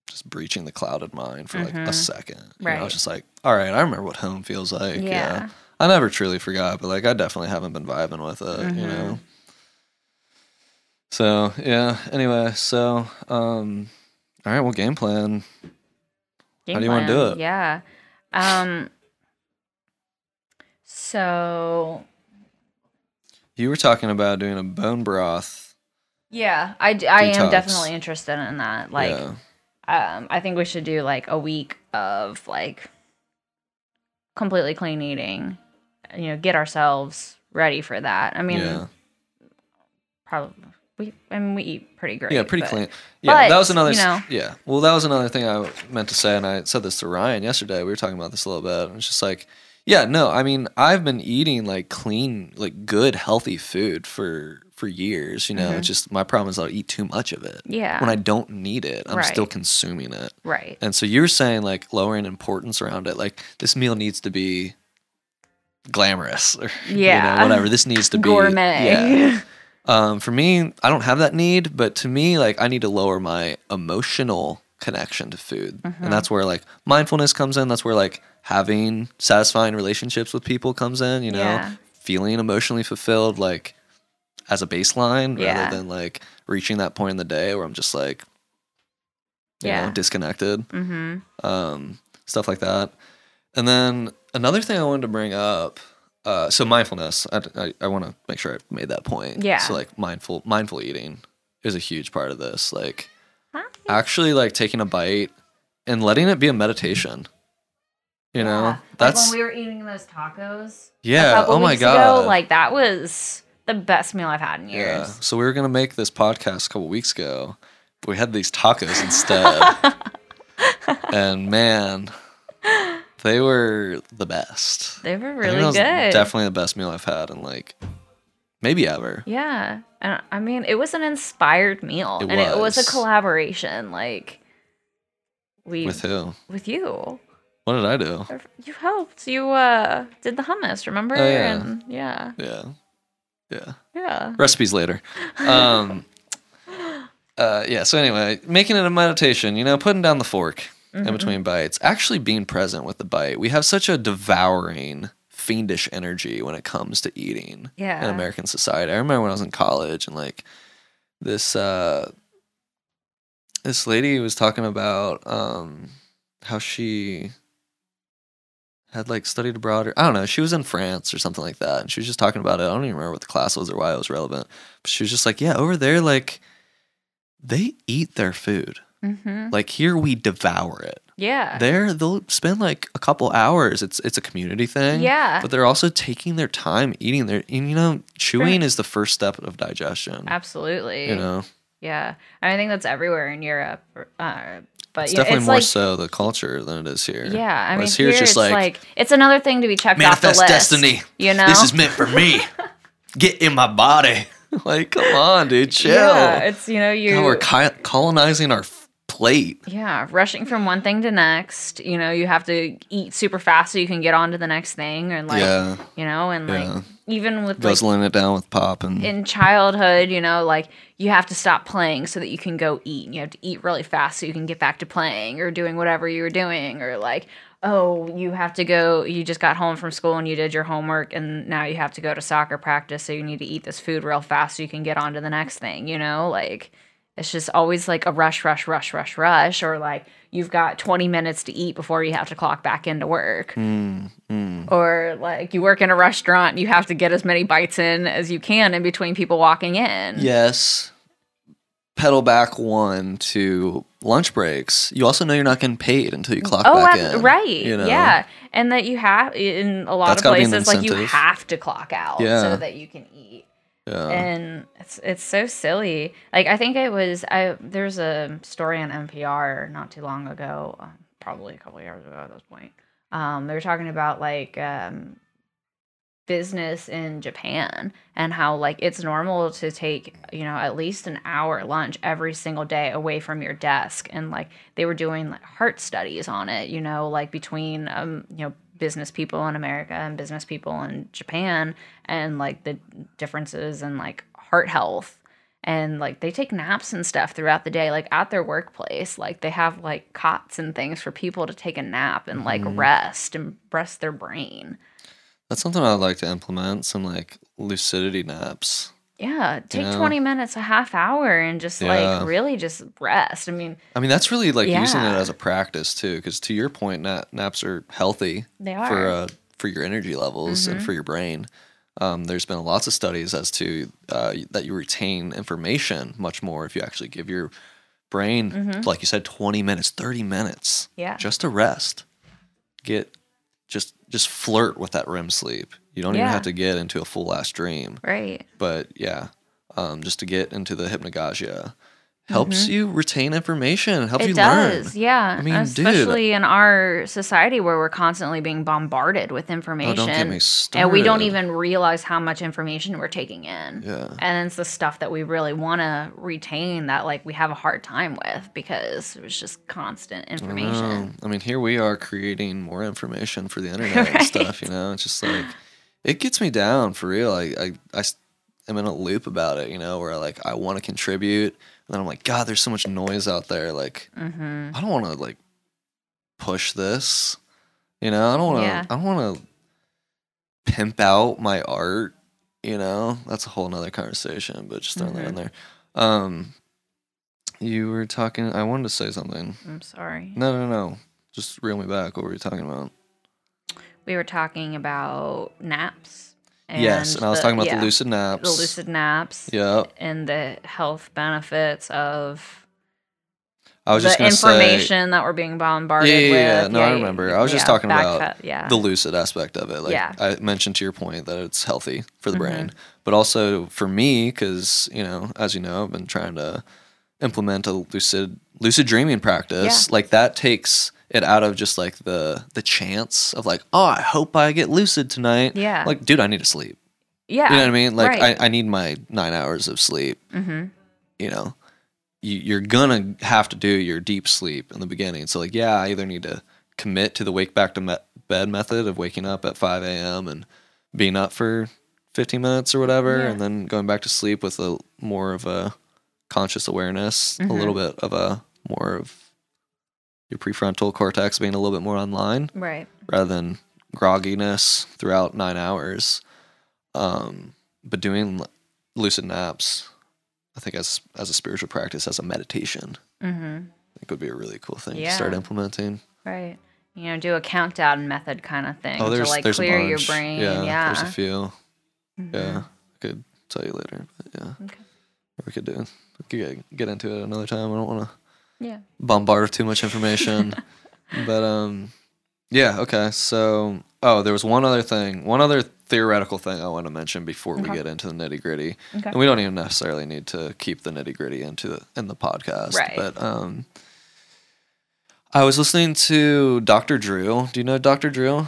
just breaching the clouded mind for like a Mhm. second you know, i was just like all right i remember what home feels like yeah. yeah. i never truly forgot but like i definitely haven't been vibing with it you Mhm. know so yeah anyway so um all right well game plan How do you wanna do it? Yeah. Um. So you were talking about doing a bone broth yeah, I, am Detox. definitely interested in that. Like, yeah um, I think we should do like a week of like completely clean eating. You know, get ourselves ready for that. I mean, yeah probably we. I mean, we eat pretty great. yeah pretty but- clean yeah that was another you know. yeah well that was another thing i meant to say and i said this to ryan yesterday we were talking about this a little bit and it's just like yeah no i mean i've been eating like clean like good healthy food for for years you know Mhm. it's just my problem is i'll eat too much of it Yeah. when i don't need it i'm still consuming it right. and so you're saying like lowering importance around it like this meal needs to be glamorous or you Yeah. know, whatever this needs to be Gourmet. yeah um, for me, I don't have that need, but to me, like I need to lower my emotional connection to food, Mm-hmm. and that's where like mindfulness comes in. That's where like having satisfying relationships with people comes in. You know, Yeah. feeling emotionally fulfilled, like as a baseline, Yeah. rather than like reaching that point in the day where I'm just like, you Yeah. know, disconnected, mm-hmm. um, stuff like that. And then another thing I wanted to bring up. Uh, so mindfulness, I, I, I want to make sure I made that point. Yeah. So like mindful mindful eating is a huge part of this. Like? Actually like taking a bite and letting it be a meditation. You know, that's like when we were eating those tacos. yeah. Oh my god. Ago, like that was the best meal I've had in years. yeah. So we were gonna make this podcast a couple weeks ago, but we had these tacos instead, and man, they were the best. They were really good. Definitely the best meal I've had in like maybe ever. Yeah, and I mean, it was an inspired meal, It and it was a collaboration. Like we With who? with you. What did I do? You helped. You uh did the hummus, remember? Oh, yeah. And yeah, Yeah. Yeah. yeah. Recipes later. Um uh yeah, so anyway, making it a meditation, you know, putting down the fork Mm-hmm. in between bites, actually being present with the bite. We have such a devouring, fiendish energy when it comes to eating Yeah. in American society. I remember when I was in college and like this uh this lady was talking about um how she had like studied abroad or I don't know, she was in France or something like that and she was just talking about it. I don't even remember what the class was or why it was relevant. But she was just like, Yeah, over there like they eat their food. Mm-hmm. Like here we devour it. Yeah. There they'll spend like a couple hours. It's it's a community thing. Yeah. But they're also taking their time eating their and you know, chewing is the first step of digestion. Absolutely. You know. Yeah. I think that's everywhere in Europe. Uh, but It's definitely it's more like, so the culture than it is here. Yeah, I mean, Whereas here, it's it's just like, like, it's another thing to be checked off the manifest list. destiny. You know, This is meant for me. Get in my body. like, come on, dude, chill. Yeah, it's you know you. God, we're ki- colonizing our plate. Yeah, rushing from one thing to next. You know, you have to eat super fast so you can get on to the next thing, and like, Yeah. you know, and Yeah. like even with like Guzzling it down with pop and in childhood, you know, like you have to stop playing so that you can go eat. And you have to eat really fast so you can get back to playing or doing whatever you were doing. Or like, oh, you have to go, you just got home from school and you did your homework and now you have to go to soccer practice. So you need to eat this food real fast so you can get on to the next thing, you know? Like, it's just always like a rush, rush, rush, rush, rush. Or like you've got 20 minutes to eat before you have to clock back into work Mm, mm. or like you work in a restaurant you have to get as many bites in as you can in between people walking in yes. Pedal back one to lunch breaks. You also know you're not getting paid until you clock oh back ab- in. right you know? yeah and that you have in a lot That's of gotta be an places like you have to clock out Yeah. so that you can eat Yeah. and it's it's so silly. Like i think it was i there's a story on npr not too long ago uh, probably a couple years ago at this point. Um, they were talking about like um, business in Japan and how like it's normal to take you know at least an hour lunch every single day away from your desk. And like they were doing like heart studies on it you know like between um you know business people in America and business people in Japan and like the differences in like heart health and like they take naps and stuff throughout the day like at their workplace like they have like cots and things for people to take a nap and like Mhm. rest and rest their brain That's something I'd like to implement. Some like lucidity naps. Yeah, take know? 20 minutes, a half hour, and just Yeah. like really just rest. I mean, I mean, that's really like using it as a practice too. Because to your point, nap, naps are healthy they are. for uh, for your energy levels and Mhm. for your brain. Um, there's been lots of studies as to uh, that you retain information much more if you actually give your brain, Mhm. like you said, 20 minutes, 30 minutes yeah. just to rest. Get just just flirt with that REM sleep. You don't even have to get into a full ass dream, Right. but yeah, um, just to get into the hypnagogia helps you retain information. Helps Mm-hmm. It you does. learn. Yeah. I mean, dude. Especially in our society where we're constantly being bombarded with Oh, information. don't get me started. and we don't even realize how much information we're taking in. Yeah. And it's the stuff that we really want to retain that like we have a hard time with because it was just constant information. know. I mean, here we are creating more information for the internet and stuff. You know, it's just like it gets me down for real. I, I, I am in a loop about it. You know, where like I want to contribute, and then I'm like, God, there's so much noise out there. Like Mm-hmm. I don't want to like push this. You know, I don't want to. Yeah. I don't want to pimp out my art. You know, that's a whole nother conversation. But just throwing that in Mhm. there. Um, you were talking. I wanted to say something. I'm sorry. No, no, no. Just reel me back. What were you talking about? We were talking about naps. yes, and I was talking about yeah, the lucid naps. the lucid naps Yep. and the health benefits of I was the just gonna say information that we're being bombarded Yeah, yeah, with. yeah. No, I remember. I was just talking about cut, yeah. the lucid aspect of it. Like Yeah. I mentioned to your point that it's healthy for the Mhm. brain, but also for me because you know, as you know, I've been trying to implement a lucid lucid dreaming practice. Like that takes it out of just like the the chance of like, oh, I hope I get lucid tonight. Yeah. Like, dude, I need to sleep. yeah. You know what I mean? Like, right. I, I need my nine hours of sleep. mm-hmm. you know, you, you're gonna have to do your deep sleep in the beginning. So like, yeah, I either need to commit to the wake back to me- bed method of waking up at 5 a.m. and being up for 15 minutes or whatever, Yeah. and then going back to sleep with a more of a conscious awareness, a Mhm. little bit of a more of your prefrontal cortex being a little bit more online Right. rather than grogginess throughout nine hours. Um, but doing lucid naps, I think as as a spiritual practice, as a meditation, Mm-hmm. I think would be a really cool thing to start implementing. Right. You know, do a countdown method kind of thing Oh, to like there's clear your brain. Yeah, Yeah. there's a few. Mhm. Yeah, I could tell you later, but yeah, Okay. we could do. We could get, get into it another time. I don't want to Yeah. bombard with too much information. but um yeah, okay. So oh, there was one other thing, one other theoretical thing I want to mention before we get into the nitty gritty. Okay. And we don't even necessarily need to keep the nitty gritty into the, in the podcast. Right. But um I was listening to Dr. Drew. Do you know Dr. Drew?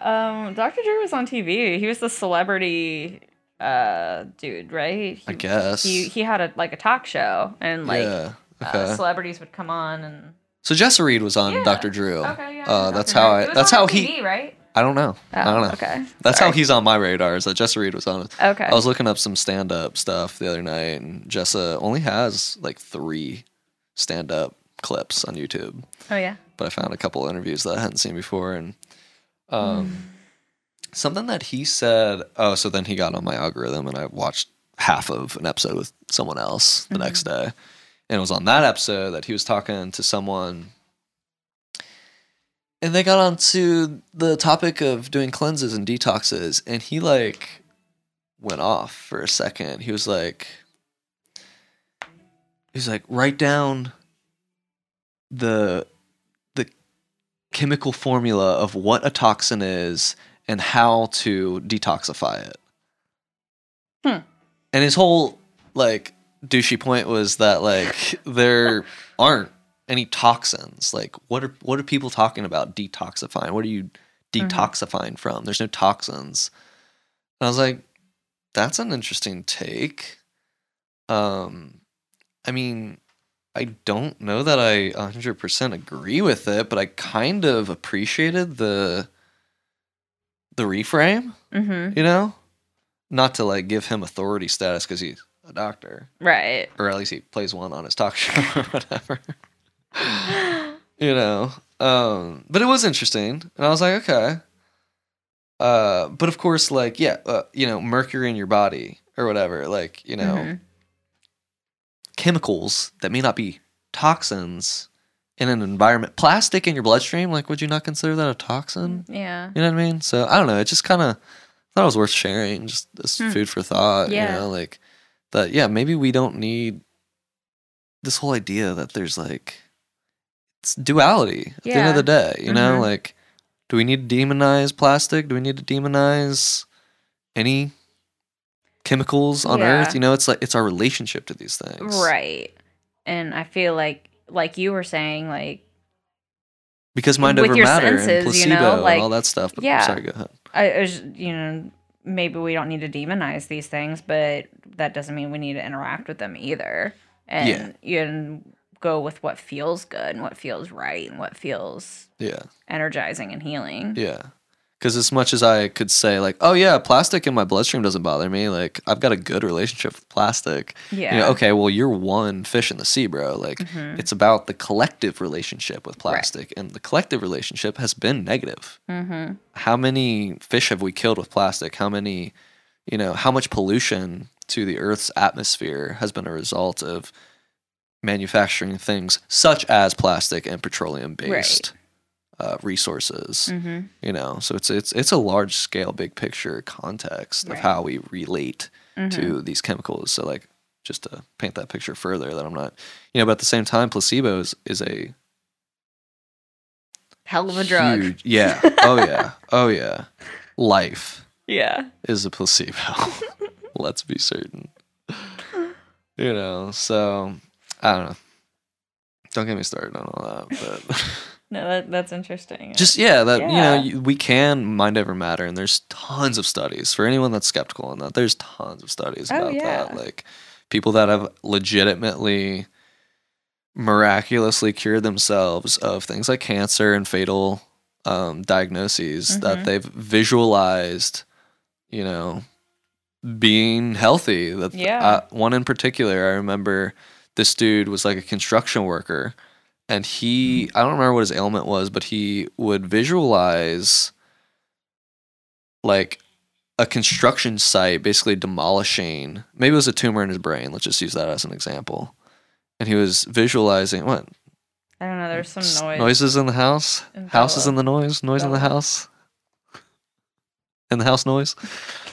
Um, Dr. Drew was on TV. He was the celebrity uh dude, right? I guess. he he had a like a talk show and like yeah. Uh, Okay. celebrities would come on and so Jessa Reed was on Yeah. Dr. Drew. okay yeah Uh, Dr. that's how. I. That's how TV, he. right I don't know. I don't know. Oh, okay That's Sorry. how he's on my radar. Is that Jessa Reed was on it. okay I was looking up some stand up stuff the other night, and Jessa only has like three stand up clips on YouTube. oh yeah But I found a couple interviews that I hadn't seen before, and um, Hmm. something that he said. Oh, so then he got on my algorithm, and I watched half of an episode with someone else the next day, and it was on that episode that he was talking to someone. And they got onto the topic of doing cleanses and detoxes, and he like went off for a second. He was like, he's like, write down the the chemical formula of what a toxin is and how to detoxify it. Hmm. And his whole like douchey point was that like there aren't any toxins. Like what are what are people talking about detoxifying? What are you detoxifying from? There's no toxins. And I was like, that's an interesting take. Um I mean, I don't know that I 100% agree with it, but I kind of appreciated the the reframe, mm-hmm you know? Not to like give him authority status cuz he's a doctor right or at least he plays one on his talk show or whatever. you know. Um but it was interesting and I was like, okay. Uh but of course like yeah, uh, you know, mercury in your body or whatever, like, you know, Mhm. chemicals that may not be toxins in an environment. Plastic in your bloodstream, like, would you not consider that a toxin? yeah You know what I mean? So I don't know. It just kind of thought it was worth sharing, just as Hmm. food for thought. Yeah. You know, like that. Yeah, maybe we don't need this whole idea that there's like it's duality at the end of the day. You know, Mhm. like do we need to demonize plastic? Do we need to demonize any chemicals on Yeah. Earth? You know, it's like it's our relationship to these things, right and i feel like like you were saying like Because mind over matter and placebo you know, like- and all that stuff. But yeah. sorry, go ahead. I, I was, you know, maybe we don't need to demonize these things, but that doesn't mean we need to interact with them either. And Yeah. you go with what feels good and what feels right and what feels Yeah. energizing and healing. Yeah. Because as much as I could say, like, oh, yeah, plastic in my bloodstream doesn't bother me, like, I've got a good relationship with plastic. Yeah. You know, okay, well, you're one fish in the sea, bro. Like, Mhm. it's about the collective relationship with plastic. And the collective relationship has been negative. Mm-hmm. How many fish have we killed with plastic? How many, you know, how much pollution to the Earth's atmosphere has been a result of manufacturing things such as plastic and petroleum based uh, resources? Mm-hmm. you know so it's it's it's a large scale big picture context of how we relate Mm-hmm. to these chemicals so like just to paint that picture further that i'm not you know but at the same time placebo is, is a Hell of a drug. huge yeah oh yeah oh yeah life Yeah. is a placebo let's be certain you know so i don't know don't get me started on all that but No, that, that's interesting. just yeah that you know we can mind over matter and there's tons of studies for anyone that's skeptical on that there's tons of studies Oh, about yeah. that like people that have legitimately miraculously cured themselves of things like cancer and fatal um, diagnoses that Mhm. they've visualized you know being healthy that Yeah. uh, one in particular i remember this dude was like a construction worker and he i don't remember what his ailment was but he would visualize like a construction site basically demolishing maybe it was a tumor in his brain let's just use that as an example and he was visualizing what I don't know. There's some noise. noises in the house In house is Bella. in the noise noise in the house in the house noise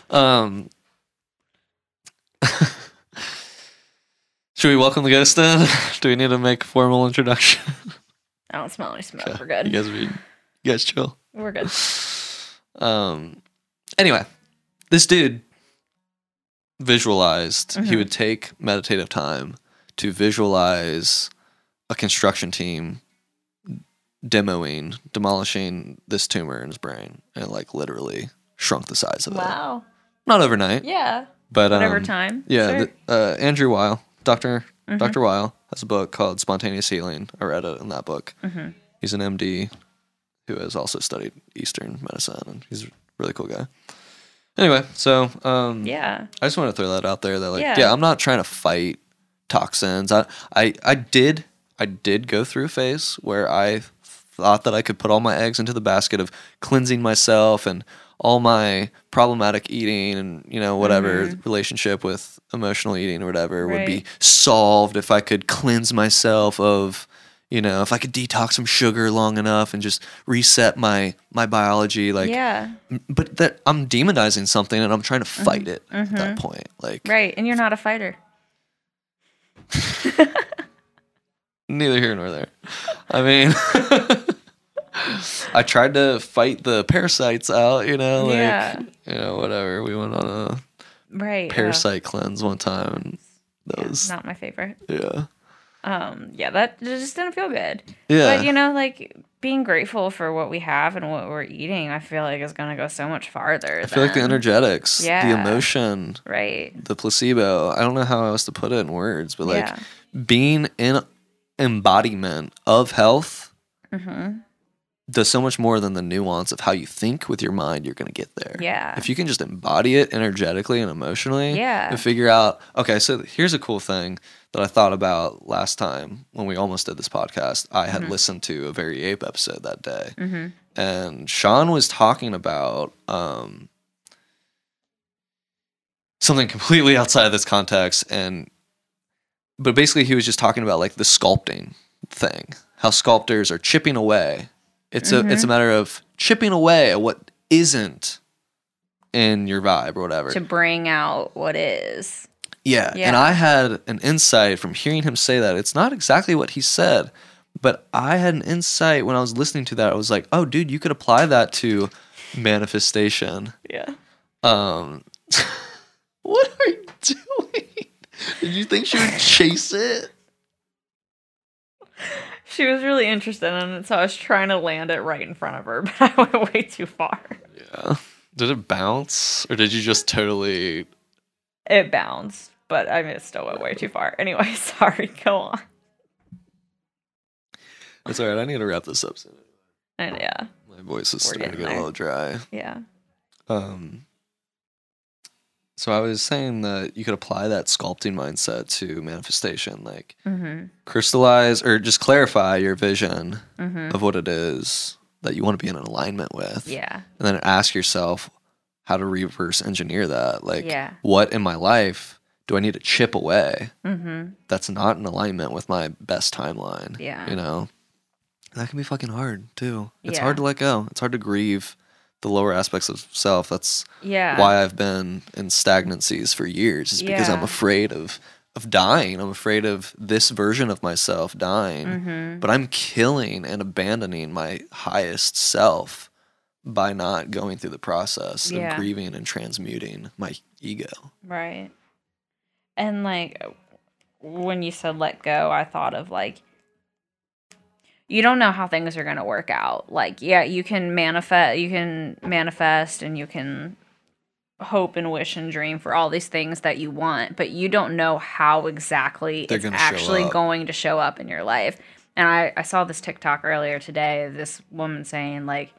um should we welcome the ghost then do we need to make a formal introduction I don't smell any smoke. We're good. you guys be, you guys chill We're good. um anyway this dude visualized he Mhm. would take meditative time to visualize a construction team demoing demolishing this tumor in his brain and like literally shrunk the size of it Wow. not overnight, Yeah. but Whatever um, time. Yeah, Sure. the, uh, Andrew Weil, Doctor Mhm. Doctor Weil has a book called Spontaneous Healing. I read it in that book. Mhm. He's an MD who has also studied Eastern medicine, and he's a really cool guy. Anyway, so um, Yeah. I just want to throw that out there. That like, Yeah. yeah, I'm not trying to fight toxins. I, I, I did, I did go through a phase where I thought that I could put all my eggs into the basket of cleansing myself and all my problematic eating and you know whatever mm-hmm. relationship with emotional eating or whatever would be solved if I could cleanse myself of you know if I could detox from sugar long enough and just reset my my biology like yeah. But that I'm demonizing something and I'm trying to mm-hmm. fight it at that mm-hmm. point. Like Right. And you're not a fighter. neither here nor there. I mean, I tried to fight the parasites out. You know, like Yeah. you know whatever. We went on a Right. yeah. parasite cleanse one time, and that Yeah, was not my favorite. yeah, Um, yeah, that just didn't feel good. yeah. But you know, like being grateful for what we have and what we're eating, I feel like is gonna go so much farther. I feel like the than- energetics, the emotion, Right. the placebo. I don't know how else to put it in words, but like yeah. being in embodiment of health Mm-hmm. Does so much more than the nuance of how you think with your mind you're going to get there. Yeah. If you can just embody it energetically and emotionally Yeah. and figure out, okay, so here's a cool thing that I thought about last time when we almost did this podcast. I had listened to a Very Ape episode that day. Mm-hmm. And Sean was talking about um, something completely outside of this context. And, but basically, he was just talking about like the sculpting thing, how sculptors are chipping away. It's a it's a matter of chipping away at what isn't in your vibe or whatever. To bring out what is. Yeah. And I had an insight from hearing him say that. It's not exactly what he said, but I had an insight when I was listening to that. I was like, oh, dude, you could apply that to manifestation. Yeah. Um, what are you doing? Did you think she would chase it? She was really interested in it, so I was trying to land it right in front of her, but I went way too far. Yeah. Did it bounce or did you just totally. It bounced, but I mean, it still went way too far. Anyway, sorry. Go on. It's all right. I need to wrap this up soon. And yeah, My voice is We're starting to get a there. little dry. yeah, Um, so I was saying that you could apply that sculpting mindset to manifestation, like mm-hmm. crystallize or just clarify your vision Mm-hmm. of what it is that you want to be in alignment with, yeah, and then ask yourself how to reverse engineer that. Like, Yeah. what in my life do I need to chip away mm-hmm. that's not in alignment with my best timeline? Yeah. you know, that can be fucking hard too. It's Yeah. hard to let go. It's hard to grieve the lower aspects of self. That's yeah. why I've been in stagnancies for years is because I'm afraid of of dying. I'm afraid of this version of myself dying. Mm-hmm. But I'm killing and abandoning my highest self by not going through the process Yeah. of grieving and transmuting my ego. Right. And like when you said let go, I thought of like you don't know how things are going to work out. Like yeah, you can manifest you can manifest and you can hope and wish and dream for all these things that you want, but you don't know how exactly They're it's actually going to show up in your life. And I, I saw this TikTok earlier today, this woman saying like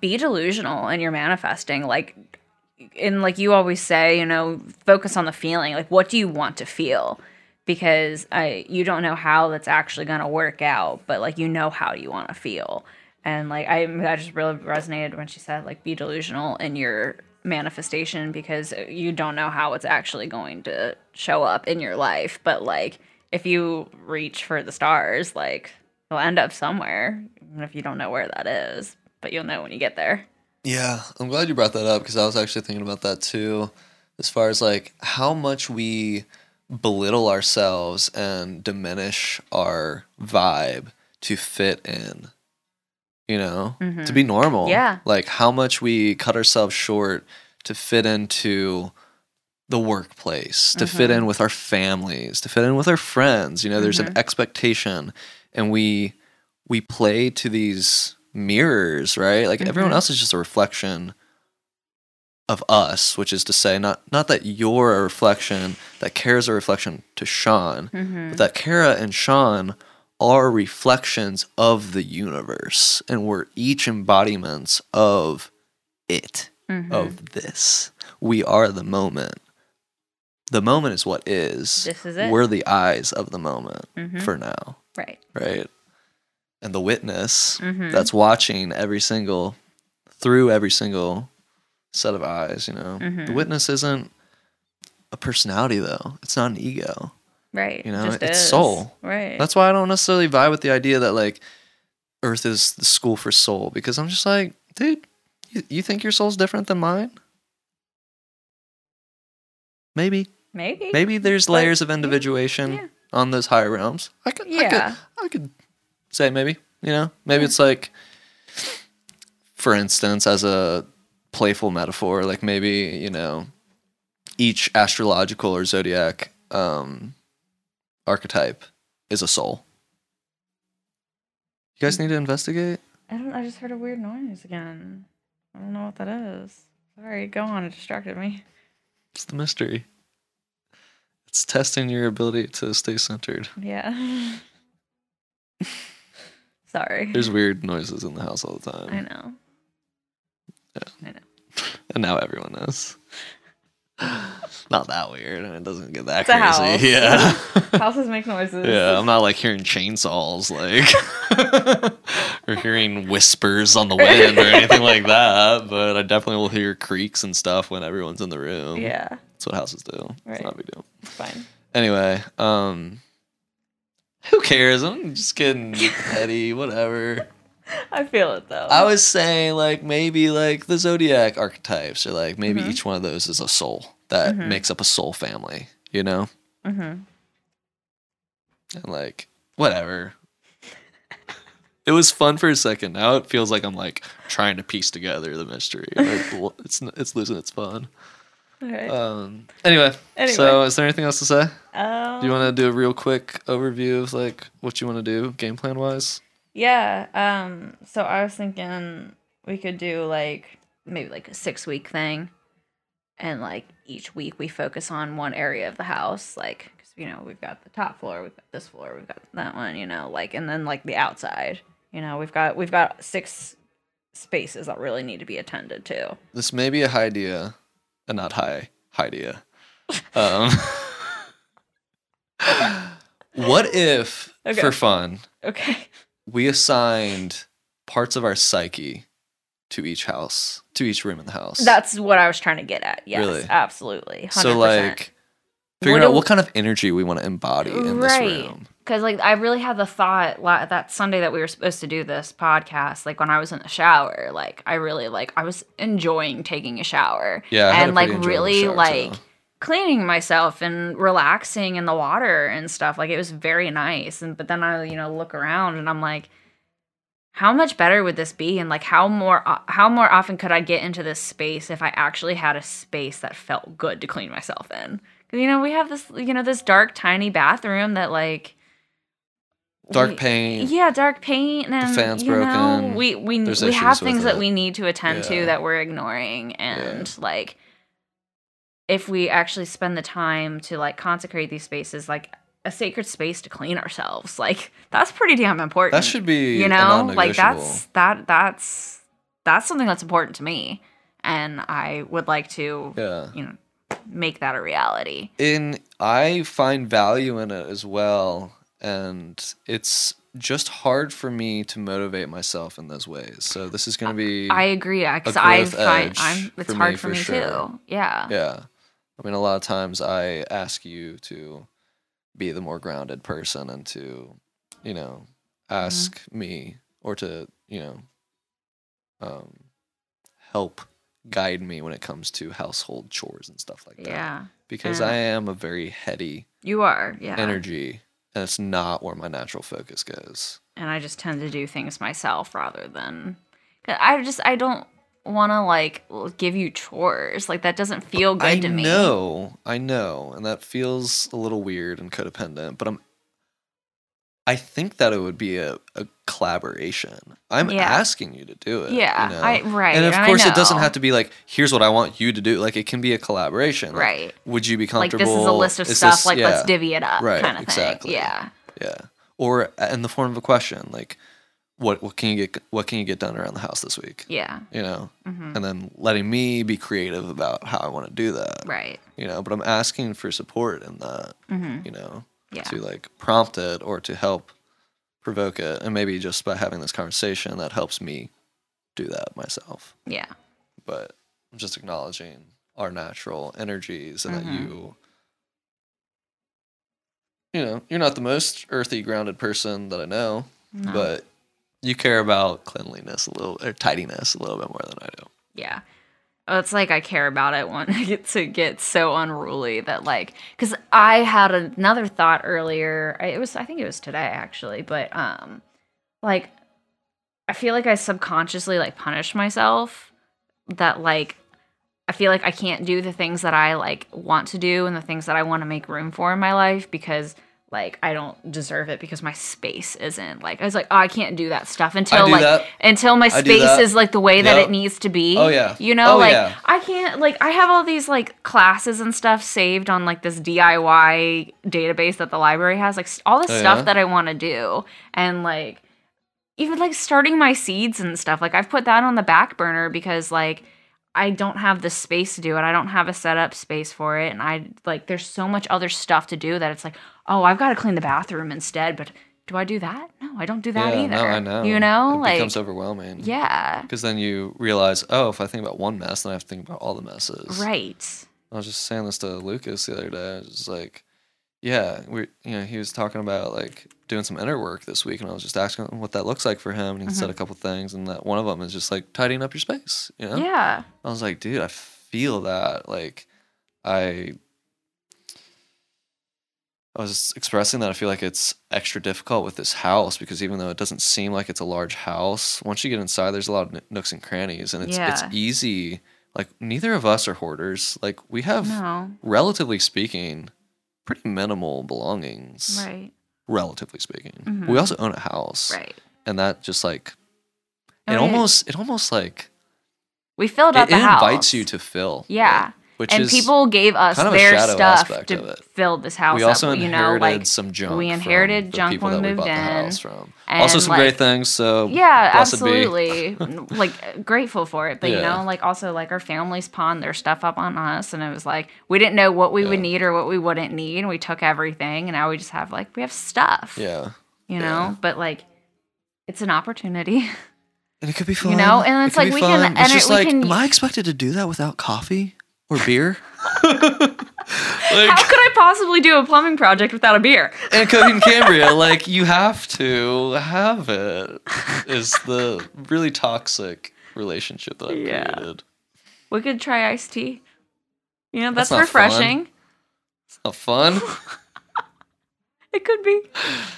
be delusional in your manifesting. Like and like you always say, you know, focus on the feeling. Like, what do you want to feel? Because I, you don't know how that's actually gonna work out, but like you know how you want to feel. And like I, that just really resonated when she said like be delusional in your manifestation because you don't know how it's actually going to show up in your life. But like if you reach for the stars, like you'll end up somewhere, even if you don't know where that is. But you'll know when you get there. Yeah, I'm glad you brought that up because I was actually thinking about that too. As far as like how much we belittle ourselves and diminish our vibe to fit in, you know, to be mm-hmm. normal. Yeah. Like how much we cut ourselves short to fit into the workplace, to fit mm-hmm. in with our families, to fit in with our friends. You know, there's an mm-hmm. expectation and we we play to these mirrors, right? Like everyone else is just a reflection of us, which is to say, not not that you're a reflection, that Cara's a reflection to Sean, Mm-hmm. but that Cara and Sean are reflections of the universe, and we're each embodiments of it, Mm-hmm. of this. We are the moment. The moment is what is. This is it. We're the eyes of the moment Mhm. for now, Right. right? And the witness Mhm. that's watching every single through every single set of eyes, you know. The Mhm. witness isn't a personality though. It's not an ego. Right. You know, Just it's is. soul. Right. That's why I don't necessarily vibe with the idea that like Earth is the school for soul because I'm just like, dude, you, you think your soul's different than mine? Maybe. maybe. Maybe there's layers of individuation yeah. on those higher realms. I could, I Yeah. could, I could say maybe. You know, maybe it's like, for instance, as a playful metaphor, like maybe you know, each astrological or zodiac um, archetype is a soul. You guys need to investigate. I don't. I just heard a weird noise again. I don't know what that is. Sorry. Go on. It distracted me. It's the mystery. It's testing your ability to stay centered. Yeah. Sorry. There's weird noises in the house all the time. I know. And now everyone knows. not that weird. It doesn't get that It's a house. crazy. Yeah. Houses make noises. yeah. I'm not like hearing chainsaws like or hearing whispers on the wind or anything like that. But I definitely will hear creaks and stuff when everyone's in the room. Yeah. That's what houses do. Right. It's not a big deal. It's fine. Anyway, um who cares? I'm just kidding, Eddie, whatever. I feel it though. I was saying like maybe like the zodiac archetypes or like maybe Mhm. each one of those is a soul that Mhm. makes up a soul family, you know? Mm-hmm. And like whatever. it was fun for a second. Now it feels like I'm like trying to piece together the mystery. Like, it's it's losing its fun. All right. Um anyway, Anyway. so is there anything else to say? um, Do you want to do a real quick overview of like what you want to do game plan wise? Yeah. Um. So I was thinking we could do like maybe like a six week thing, and like each week we focus on one area of the house, like 'cause, you know we've got the top floor, we've got this floor, we've got that one, you know, like and then like the outside, you know, we've got we've got six spaces that really need to be attended to. This may be a high idea, and not high idea. Um, what if, Okay. for fun, Okay. We assigned parts of our psyche to each house, to each room in the house? That's what I was trying to get at. Yes, Really? absolutely. 100%. so like figuring What out what kind of energy we want to embody in this room. Because like I really had the thought that Sunday that we were supposed to do this podcast, like when I was in the shower, like I really like I was enjoying taking a shower. Yeah, I had a and like really like too. Cleaning myself and relaxing in the water and stuff. Like it was very nice. And but then I you know look around and I'm like, how much better would this be? And like how more uh, how more often could I get into this space if I actually had a space that felt good to clean myself in? 'Cause, you know we have this you know this dark tiny bathroom that like Dark paint. yeah, dark paint and the fan's you know, broken. we we There's we have things that it. we need to attend Yeah. to that we're ignoring, and like if we actually spend the time to like consecrate these spaces, like a sacred space to clean ourselves, like that's pretty damn important. That should be you know, like that's that that's that's something that's important to me, and I would like to yeah. you know make that a reality. in I find value in it as well, and it's just hard for me to motivate myself in those ways. So this is going to be I agree because I find I'm it's hard me for for me sure. too. Yeah. yeah. I mean, a lot of times I ask you to be the more grounded person and to, you know, ask Mm-hmm. me or to, you know, um, help guide me when it comes to household chores and stuff like that. Yeah. Because Yeah. I am a very heady You are, yeah. energy, and it's not where my natural focus goes. And I just tend to do things myself rather than I just I don't want to like give you chores. Like that doesn't feel good I to me. I know, I know, and that feels a little weird and codependent. But I'm, I think that it would be a, a collaboration. I'm Yeah. asking you to do it. Yeah, you know? I- right, And of I course, it doesn't have to be like, here's what I want you to do. Like, it can be a collaboration. Like, Right. Would you be Like comfortable? this is a list of is stuff. this- like let's divvy it up, Right, kind of exactly. thing. Yeah. Yeah. Or uh, in the form of a question, like, what what can you get what can you get done around the house this week? Yeah. You know, Mhm. and then letting me be creative about how I want to do that. Right. You know, but I'm asking for support in that. hmm You know, Yeah. to like prompt it or to help provoke it, and maybe just by having this conversation that helps me do that myself. Yeah. But I'm just acknowledging our natural energies and that Mhm. you you know, you're not the most earthy grounded person that I know, No. but you care about cleanliness a little or tidiness a little bit more than I do. Yeah. Oh, it's like I care about it when I get to get so unruly that like because I had another thought earlier. It was I think it was today actually, but um, like I feel like I subconsciously like punish myself that like I feel like I can't do the things that I like want to do and the things that I want to make room for in my life because like I don't deserve it because my space isn't like I was like oh I can't do that stuff until like that. until my space is like the way that it needs to be. Oh, yeah. You know, Oh, like yeah. I can't like I have all these like classes and stuff saved on like this DIY database that the library has, like all this Oh, stuff yeah? that I want to do. And like even like starting my seeds and stuff. Like I've put that on the back burner because like I don't have the space to do it. I don't have a setup space for it. And I like there's so much other stuff to do that it's like, oh, I've got to clean the bathroom instead, but do I do that? No, I don't do that yeah, either. no, I know. You know? it like becomes overwhelming. yeah. Because then you realize, oh, if I think about one mess, then I have to think about all the messes. Right. I was just saying this to Lucas the other day. I was just like, yeah, we, you know, he was talking about like doing some inner work this week, and I was just asking him what that looks like for him, and he Mm-hmm. said a couple things, and that one of them is just like tidying up your space. You know? Yeah. I was like, dude, I feel that. Like, I. I was expressing that I feel like it's extra difficult with this house because even though it doesn't seem like it's a large house, once you get inside, there's a lot of nooks and crannies, and it's Yeah. it's easy. Like neither of us are hoarders. Like we have, No. relatively speaking, pretty minimal belongings. Right. Relatively speaking, Mhm. we also own a house, Right. and that just like And it almost it almost like We filled it, up it the house. invites you to fill. Yeah. Which and people gave us kind of their stuff to it. fill this house we also up. You inherited know, like some junk. we inherited junk when we moved in. Also, some great things. So yeah, absolutely. like grateful for it, but you know, like also like our families pawned their stuff up on us, and it was like we didn't know what we would need or what we wouldn't need, and we took everything, and now we just have like we have stuff. Yeah, You yeah. know, but like it's an opportunity. and it could be fun. You know, and it's could like we can- fun. and It's it- just we like, can- am I expected to do that without coffee or beer? How could I possibly do a plumbing project without a beer? and Coheed and Cambria, like you have to have it. Is the really toxic relationship that I've Yeah. created. We could try iced tea. You know, That's that's, not refreshing. It's not fun. It could be.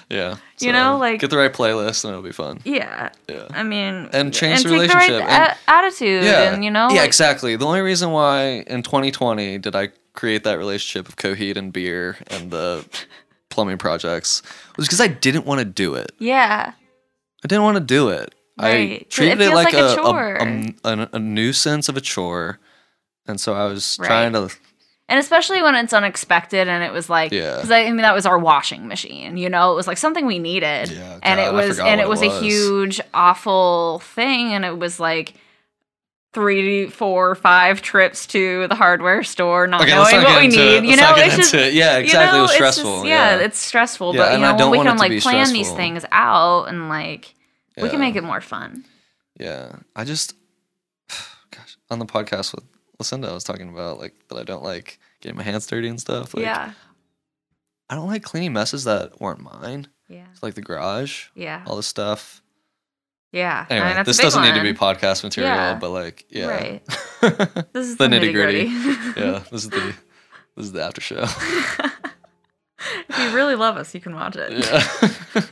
yeah, You know, like- get the right playlist and it'll be fun. Yeah. Yeah. I mean, And change the take relationship, right and- a- attitude, yeah, and you know, yeah, like, exactly. The only reason why in 2020 did I create that relationship of Coheed and beer and the plumbing projects was because I didn't want to do it. yeah, I didn't want to do it. I Right. 'Cause treated it it, like, like a a, a, a nuisance of a chore, and so I was Right. trying to. And especially when it's unexpected, and it was like, Yeah. I, I mean, that was our washing machine. You know, it was like something we needed, Yeah, and it was, and it was, it a huge, awful thing, and it was like. Three, four, five trips to the hardware store, not Okay, knowing not what we get into it. need. You know, it's just it. Yeah, you exactly. know, it was it's just- stressful. yeah, yeah, it's stressful. Yeah, but you know, when we can like plan these things out and like we can make it more fun. Yeah, I just, gosh, on the podcast with Lucinda, I was talking about like that I don't like getting my hands dirty and stuff. Like, yeah. I don't like cleaning messes that weren't mine. Yeah. It's like the garage, Yeah. all this stuff. Yeah. I mean, Anyway, that's a this doesn't need to be podcast material, Yeah. but like, yeah, Right. This is the the, nitty gritty. yeah, this is the this is the after show. if you really love us, you can watch it. yeah.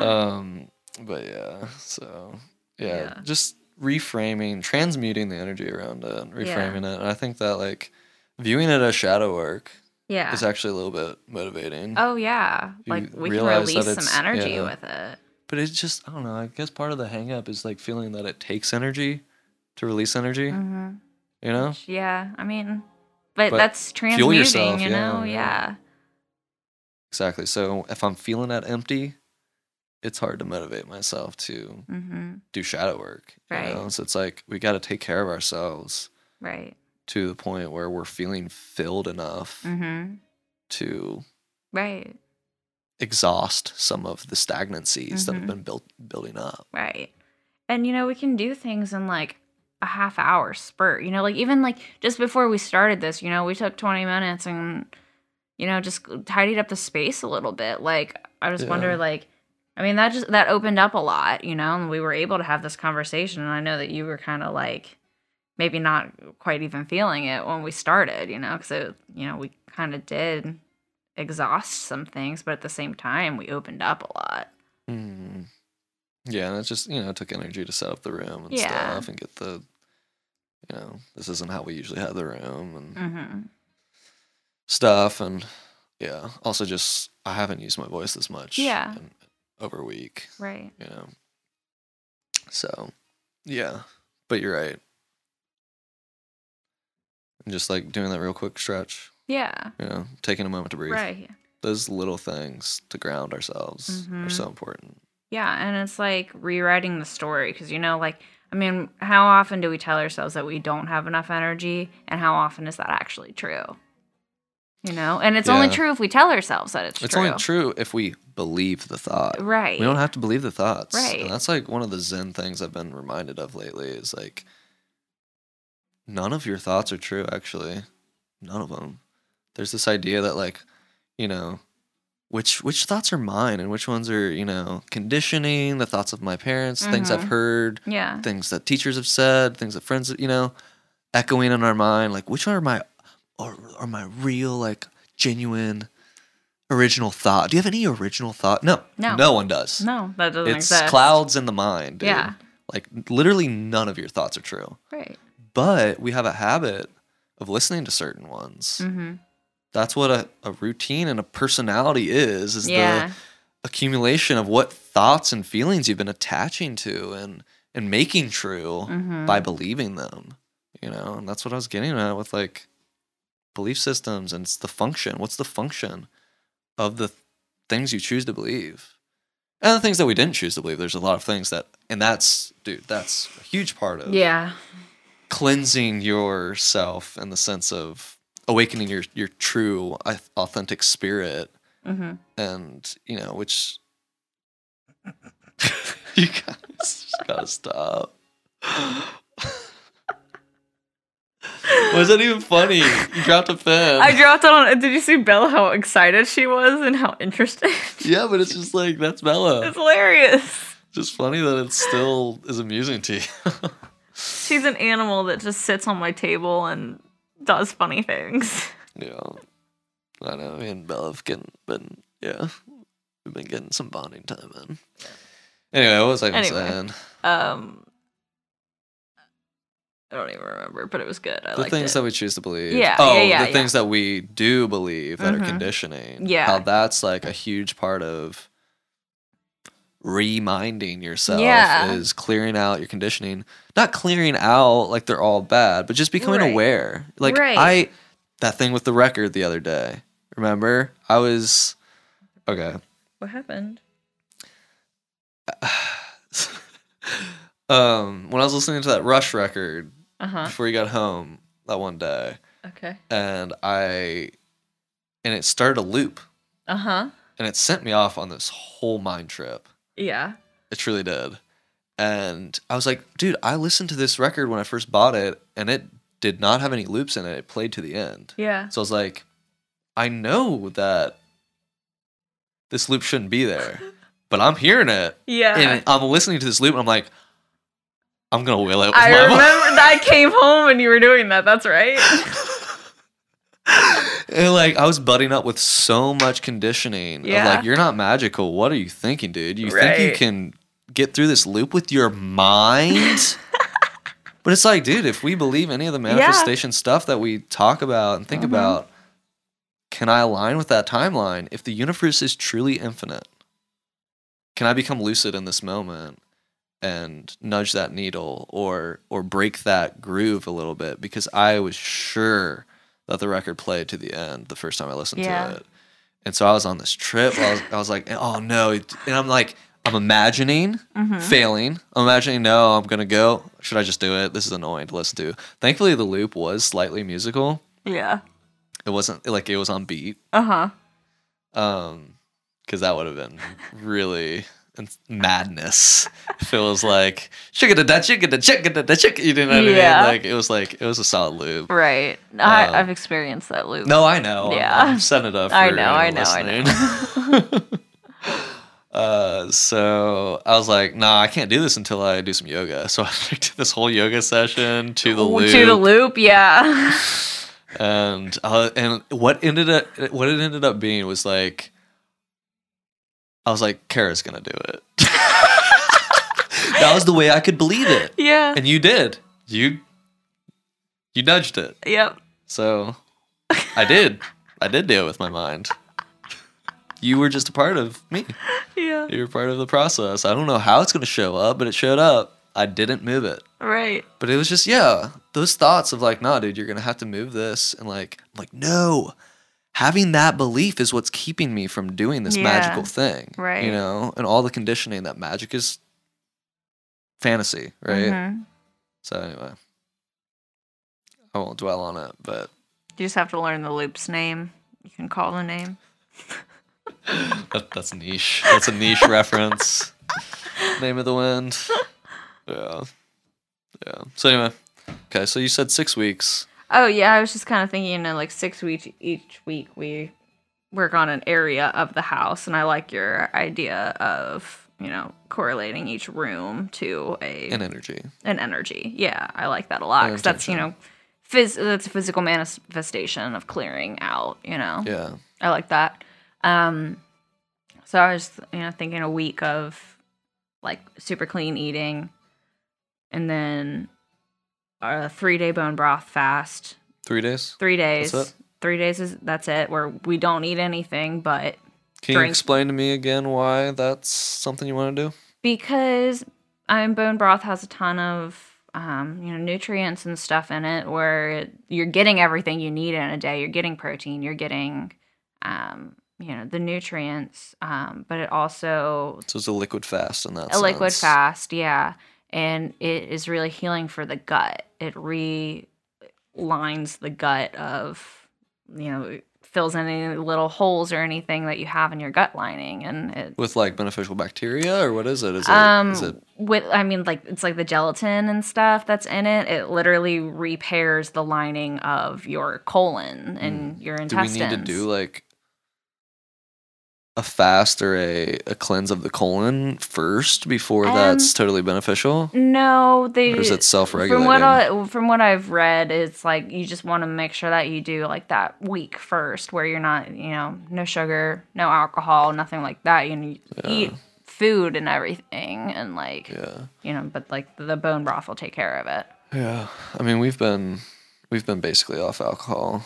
um, but yeah, so yeah, Yeah. just reframing, transmuting the energy around it, reframing it. And I think that like viewing it as shadow work Yeah. is actually a little bit motivating. Oh yeah. You Like we can release some energy yeah. with it. But it's just I don't know. I guess part of the hang up is like feeling that it takes energy to release energy. hmm You know? Yeah. I mean, but, But that's transmuting, yourself, you know? yeah. Yeah. Exactly. So if I'm feeling that empty, it's hard to motivate myself to Mm-hmm. do shadow work. You Right. know? So it's like we got to take care of ourselves Right. to the point where we're feeling filled enough Mm-hmm. to Right. exhaust some of the stagnancies that have Mhm. been built building up. Right. And you know, we can do things in like a half hour spurt. You know, like even like just before we started this, you know, we took 20 minutes and you know, just tidied up the space a little bit. Like I just Yeah. wonder like I mean, that just that opened up a lot, you know, and we were able to have this conversation and I know that you were kind of like maybe not quite even feeling it when we started, you know, cuz you know, we kind of did exhaust some things, but at the same time, we opened up a lot. Mm. Yeah, and it just you know took energy to set up the room and Yeah. stuff and get the you know this isn't how we usually have the room and Mhm. stuff and yeah also just I haven't used my voice this much Yeah. Over a week Right. you know so yeah but you're right and just like doing that real quick stretch Yeah. you know taking a moment to breathe Right. those little things to ground ourselves are Mhm. so important Yeah, and it's like rewriting the story because you know, like, I mean, how often do we tell ourselves that we don't have enough energy, and how often is that actually true? You know, and it's only true if we tell ourselves that it's, It's true. It's only true if we believe the thought. Right. We don't have to believe the thoughts. Right. And that's like one of the Zen things I've been reminded of lately is like none of your thoughts are true, actually. None of them. There's this idea that like, you know, which which thoughts are mine and which ones are, you know, conditioning, the thoughts of my parents, things I've Mhm. heard, yeah. things that teachers have said, things that friends, you know, echoing in our mind. Like, which one are my, are, are my real, like, genuine, original thought? Do you have any original thought? No, No. no one does. No, that doesn't it's exist. clouds in the mind. Dude. Yeah. like literally none of your thoughts are true. Right. But we have a habit of listening to certain ones. Mm-hmm. That's what a, a routine and a personality is. Is Yeah. the accumulation of what thoughts and feelings you've been attaching to and and making true Mhm. by believing them you know and that's what i was getting at with like belief systems and it's the function what's the function of the things you choose to believe and the things that we didn't choose to believe there's a lot of things that and that's dude that's a huge part of Yeah. cleansing yourself in the sense of awakening your your true authentic spirit Mm-hmm. and you know which you guys just gotta stop was that even funny you dropped a pen I dropped it on. Did you see Bella? How excited she was and how interested. yeah but it's just like that's bella it's hilarious. just funny that it still is amusing to you She's an animal that just sits on my table and does funny things. yeah i know me and bella have getting, been yeah we've been getting some bonding time in anyway what was i Anyway. saying Um, I don't even remember, but it was good. I the things it. that we choose to believe. Yeah, Oh, yeah, yeah, the yeah. things that we do believe that Mhm. are conditioning. Yeah. How that's like a huge part of reminding yourself Yeah. is clearing out your conditioning. Not clearing out like they're all bad, but just becoming Right. aware. Like Right. I that thing with the record the other day. Remember? I was okay. what happened? um when I was listening to that Rush record Uh huh. before you got home that one day. Okay. and I and it started a loop Uh huh. and it sent me off on this whole mind trip. Yeah. It truly did. And I was like, dude, I listened to this record when I first bought it and it did not have any loops in it. It played to the end. Yeah. So I was like, I know that this loop shouldn't be there, but I'm hearing it Yeah. and I'm listening to this loop and I'm like, I'm gonna will it I remember that I came home and you were doing that. That's right. and like I was butting up with so much conditioning. Yeah. Of like, you're not magical. What are you thinking, dude? You think you can get through this loop with your mind? but it's like, dude, if we believe any of the manifestation stuff that we talk about and think Mhm. about, can I align with that timeline if the universe is truly infinite? Can I become lucid in this moment and nudge that needle or or break that groove a little bit because I was sure that the record played to the end the first time I listened Yeah. to it. And so I was on this trip. I was, I was like, oh no. And I'm like, I'm imagining Mm-hmm. failing. I'm imagining, no, I'm going to go. Should I just do it? This is annoying to listen to. Thankfully, the loop was slightly musical. Yeah. It wasn't like it was on beat. Uh huh. Um, because that would have been really madness. if it was like, shigga da shigga da da you know what I mean? Like, it was like, it was a solid loop. Right. I, Um, I've experienced that loop. No, I know. I'm- Yeah. I'm, setting it up for I know, I know, I listening. uh, so I was like, nah, I can't do this until I do some yoga. So I did this whole yoga session to the loop. To the loop, yeah. and uh, and what ended up what it ended up being was like I was like Cara's gonna do it. that was the way I could believe it, yeah. and you did. You you nudged it, Yep. so I did. I did do it with my mind. You were just a part of me. Yeah. You were part of the process. I don't know how it's gonna show up, but it showed up. I didn't move it. Right. But it was just yeah, those thoughts of like, nah, dude, you're gonna have to move this, and like, I'm like, no, having that belief is what's keeping me from doing this Yeah. magical thing, Right. You know, and all the conditioning that magic is fantasy, right? Mhm. So anyway, I won't dwell on it, but You just have to learn the loop's name. You can call the name. that, that's niche. That's a niche reference. Name of the wind. Yeah, yeah. So anyway, okay. So you said six weeks. Oh yeah, I was just kind of thinking, you know, like six weeks each week we work on an area of the house, and I like your idea of you know correlating each room to a in energy. an energy. Yeah, I like that a lot because that's you know, phys- that's a physical manifestation of clearing out. You know, Yeah. I like that. Um, so I was you know thinking a week of like super clean eating, and then a three day bone broth fast. Three days. Three days. That's it? Three days is that's it. Where we don't eat anything, but Can you explain to me again why that's something you want to do? because I mean, bone broth has a ton of um, you know nutrients and stuff in it where it, you're getting everything you need in a day you're getting protein you're getting um, you know the nutrients um, but it also So it's a liquid fast in that a liquid fast yeah and it is really healing for the gut it relines the gut of you know fills any little holes or anything that you have in your gut lining and it With like beneficial bacteria or what is it? Is it, um, is it with I mean, like it's like the gelatin and stuff that's in it. It literally repairs the lining of your colon and your Hmm. do we need to do like a fast or a, a cleanse of the colon first before that's Um, totally beneficial? no, they. Or is it self From regulating? what I, from what I've read, it's like you just want to make sure that you do like that week first, where you're not, you know, no sugar, no alcohol, nothing like that. You know, eat food and everything, and like yeah. you know, but like the bone broth will take care of it. Yeah. I mean we've been we've been basically off alcohol.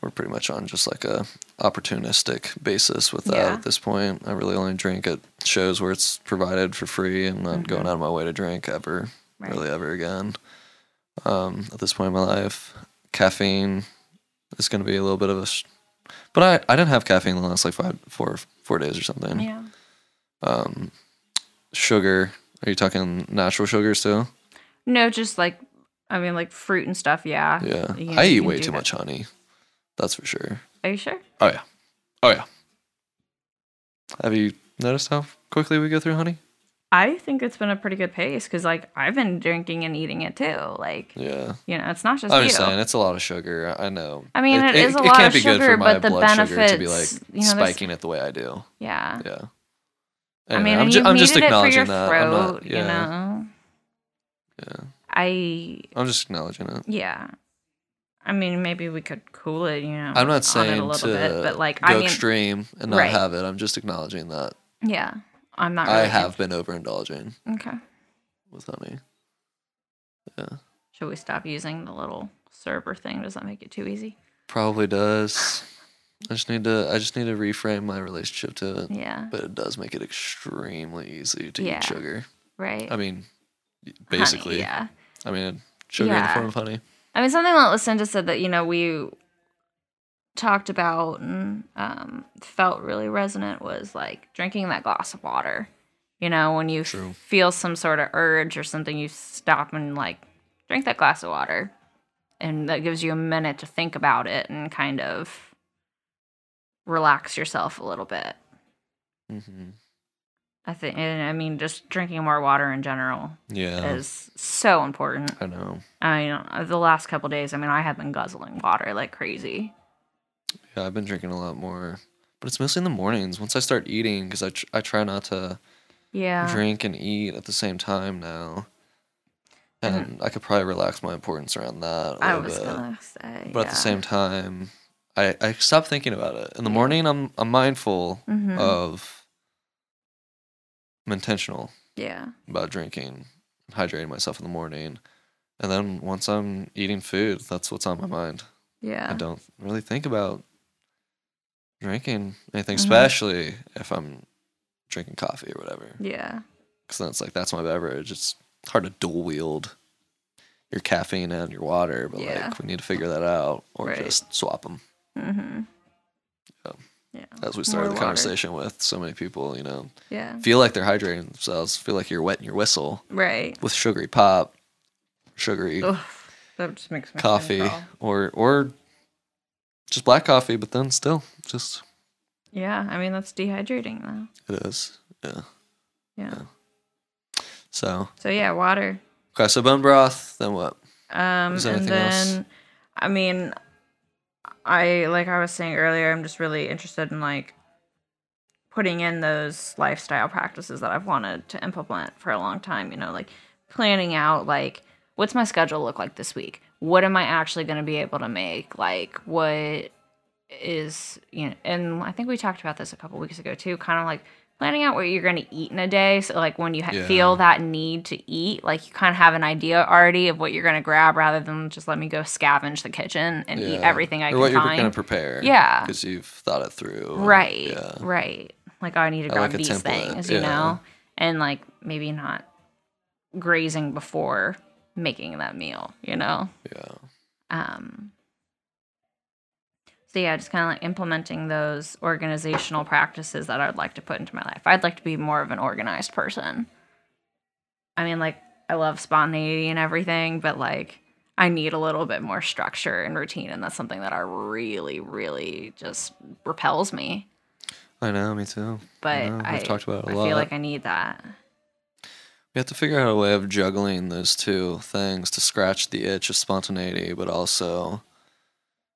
We're pretty much on just like a opportunistic basis with that Yeah. at this point. I really only drink at shows where it's provided for free and not going out of my way to drink ever. Mm-hmm. Right. Really ever again. Um, at this point in my life. Caffeine is gonna be a little bit of a sh- but I, I didn't have caffeine the last like five four four days or something. Yeah. Um sugar. Are you talking natural sugars too? No, just like I mean, like fruit and stuff. Yeah. Yeah. You- I eat way too that. much honey. That's for sure. Are you sure? Oh yeah. Oh yeah. Have you noticed how quickly we go through honey? I think it's been a pretty good pace because, like, I've been drinking and eating it too. Like, Yeah. you know, it's not just I'm you. just saying it's a lot of sugar. I know. I mean, it is a lot can't of sugar, but the blood sugar to be like benefits, you know, spiking it the way I do. Yeah. Yeah. I mean, I'm, ju- I'm just it for acknowledging that. throat. Not, yeah. You know, Yeah. I I'm just acknowledging it. yeah. I mean, maybe we could cool it. You know, I'm not saying a little to bit, but like, go I mean, extreme and not Right. have it. I'm just acknowledging that yeah, I'm not. I Really have been overindulging Okay. with honey. Yeah. Should we stop using the little server thing? Does that make it too easy? Probably does. I just need to I just need to reframe my relationship to it. Yeah. But it does make it extremely easy to Yeah. eat sugar. Right. I mean, Honey, basically. yeah. I mean, sugar in the form of honey. I mean, something that Lucinda said that, you know, we talked about and um, felt really resonant was like drinking that glass of water. You know, when you True. feel some sort of urge or something, you stop and like drink that glass of water. And that gives you a minute to think about it and kind of relax yourself a little bit. hmm I think, and I mean, just drinking more water in general Yeah. is so important. I know. I mean, the last couple days, I mean, I have been guzzling water like crazy. Yeah, I've been drinking a lot more, but it's mostly in the mornings. Once I start eating, because I tr- I try not to Yeah. drink and eat at the same time now, and I could probably relax my importance around that a I little was bit. gonna say. But at the same time, I I stop thinking about it. In the morning, I'm I'm mindful hmm of. I'm intentional yeah. about drinking, hydrating myself in the morning, and then once I'm eating food, that's what's on my mind. Yeah. I don't really think about drinking anything, Mhm. especially if I'm drinking coffee or whatever. Yeah. Because then it's like that's my beverage. It's hard to dual wield your caffeine and your water, but Yeah. like we need to figure that out or Right. just swap them. Mm-hmm. Yeah. Yeah. As we started More the water. conversation with, so many people, you know, Yeah. feel like they're hydrating themselves, feel like you're wetting your whistle Right. with sugary pop, sugary Ugh, that just makes coffee, or or just black coffee, but then still just Yeah. I mean, that's dehydrating though. it is. Yeah. Yeah. So So yeah, water. okay, so bone broth. Then what? Um, Is there and anything else? then, I mean, I like I was saying earlier, I'm just really interested in like putting in those lifestyle practices that I've wanted to implement for a long time. You know, like planning out like what's my schedule look like this week? What am I actually going to be able to make? Like what is you know? And I think we talked about this a couple weeks ago too. Kind of like planning out what you're going to eat in a day. So like when you ha- Yeah. feel that need to eat, like you kind of have an idea already of what you're going to grab, rather than just let me go scavenge the kitchen and eat everything I or can what you're going to prepare. Yeah. Because you've thought it through. Right. Yeah. Right. Like oh, I need to grab like these things, you know, and like maybe not grazing before making that meal, you know. Yeah. Um. So yeah, just kind of like implementing those organizational practices that I'd like to put into my life. I'd like to be more of an organized person. I mean, like I love spontaneity and everything, but like I need a little bit more structure and routine, and that's something that I really, really just repels me. I know. Me too. But know, we've I talked about it a I lot. feel like I need that. We have to figure out a way of juggling those two things to scratch the itch of spontaneity, but also,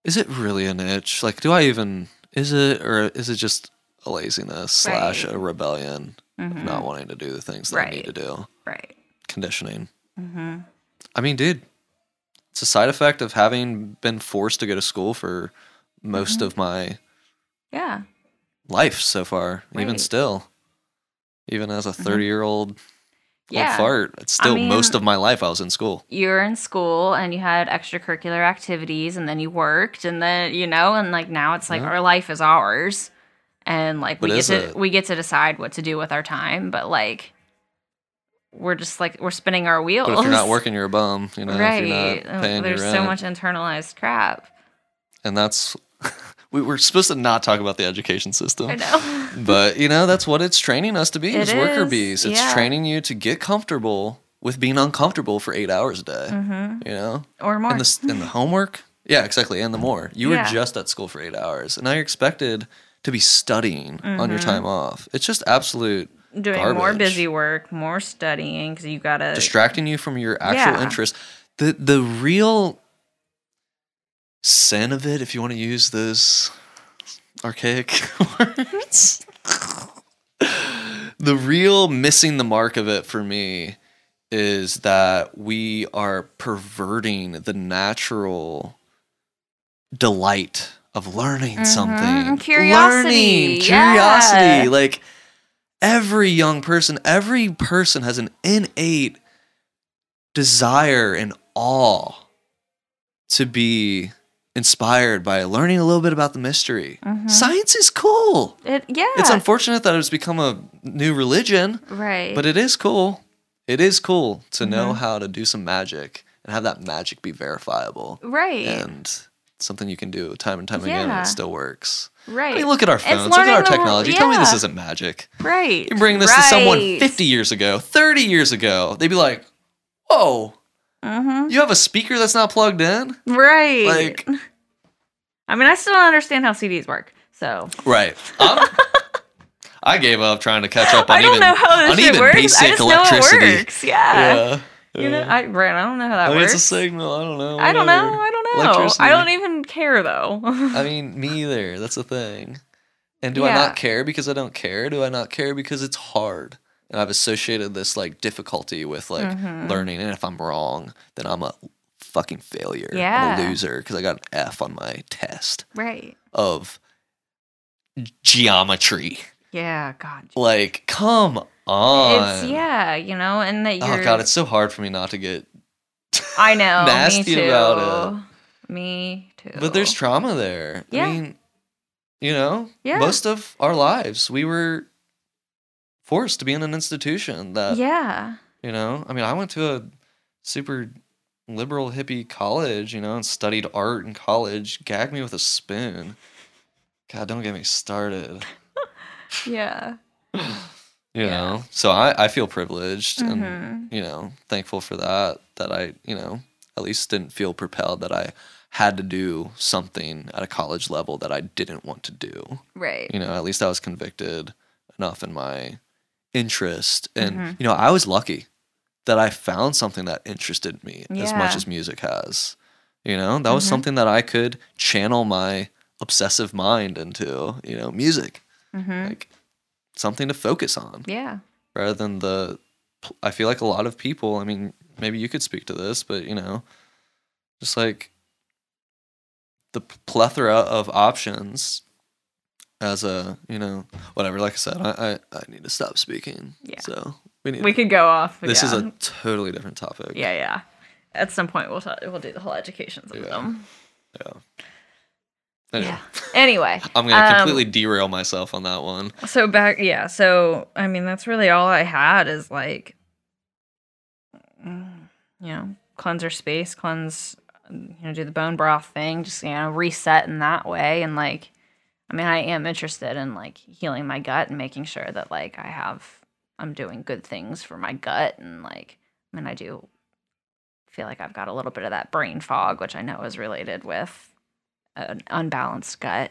is it really an itch? Like, do I even is it or is it just a laziness slash a rebellion of Mhm. not wanting to do the things that I need to do? Right. Conditioning. Mm-hmm. I mean, dude, it's a side effect of having been forced to go to school for most Mhm. of my Yeah. life so far, even still. Even as a 30 year old Yeah. fart, it's still most mean- of my life I was in school. you were in school and you had extracurricular activities and then you worked and then you know and like now it's like Yeah. our life is ours and like we get to it? we get to decide what to do with our time but like we're just like we're spinning our wheels But if you're not working, you're a bum. You know, right if you're not paying there's so much internalized crap and that's we were supposed to not talk about the education system. i know But you know, that's what it's training us to be It as worker is, bees. It's yeah. training you to get comfortable with being uncomfortable for eight hours a day. hmm You know, or more and the and the homework. Yeah, exactly, and the more. You Yeah. were just at school for eight hours, and now you're expected to be studying on your Mhm. time off. It's just absolute doing more busy work more studying because you gotta distracting you from your actual Yeah. interest. The the real sin of it, if you want to use those archaic words, the real missing the mark of it for me is that we are perverting the natural delight of learning Mhm. something. Curiosity, Learning, curiosity. yeah. Like every young person, every person has an innate desire and awe to be inspired by learning a little bit about the mystery. Science is cool. It, yeah. It's unfortunate that it's become a new religion, right. but it is cool. It is cool to know Mm-hmm. how to do some magic and have that magic be verifiable right. and something you can do time and time again and it still works. right. I mean, look at our phones. Look at our technology. Tell me this isn't magic. right. You bring this to someone 50 years ago, 30 years ago, they'd be like, whoa, Mhm. you have a speaker that's not plugged in? Right. Like, I mean, I still don't understand how CDs work. So right. I gave up trying to catch up on I don't even, know how this on shit even works. basic I just electricity. know it works. Yeah. Yeah. You know. I right. I don't know how that I mean, works. it's a signal. I don't know. I don't know. I don't know. I don't even care though. I mean, me either. That's the thing. And do I not care because I don't care? Do I not care because it's hard? And I've associated this like difficulty with like Mhm. learning. And if I'm wrong, then I'm a fucking failure. I'm a loser because I got an F on my test right. of geometry. Yeah. God. Like, come on. It's yeah. You know, and that you're. Oh god, it's so hard for me not to get. I know. nasty me too. about Me too. But there's trauma there. Yeah. I mean, you know, Yeah. most of our lives we were forced to be in an institution that, yeah. you know, I mean, I went to a super liberal hippie college, you know, and studied art in college. Gag me with a spoon. God, don't get me started. Yeah. You Yeah. know, so I, I feel privileged and, Mhm. you know, thankful for that, that I, you know, at least didn't feel propelled that I had to do something at a college level that I didn't want to do. Right. You know, at least I was convicted enough in my interest. And, Mhm. you know, I was lucky that I found something that interested me as much as music has. You know, that was Mhm. something that I could channel my obsessive mind into, you know, music, Mm-hmm. like something to focus on Yeah. rather than the I feel like a lot of people, I mean, maybe you could speak to this, but you know, just like the plethora of options as a, you know, whatever, like I said, I I, I need to stop speaking. Yeah. So we need We could go off. this is a totally different topic. Yeah, yeah. At some point, we'll talk, we'll do the whole education system. Yeah. Anyway, Yeah. Anyway, I'm gonna um, completely derail myself on that one. So back, yeah. So I mean, that's really all I had is like, mm, you know, cleanse our space, cleanse, you know, do the bone broth thing, just you know, reset in that way, and like, I mean, I am interested in like healing my gut and making sure that like I have, I'm doing good things for my gut, and like, I mean, I do feel like I've got a little bit of that brain fog, which I know is related with an unbalanced gut.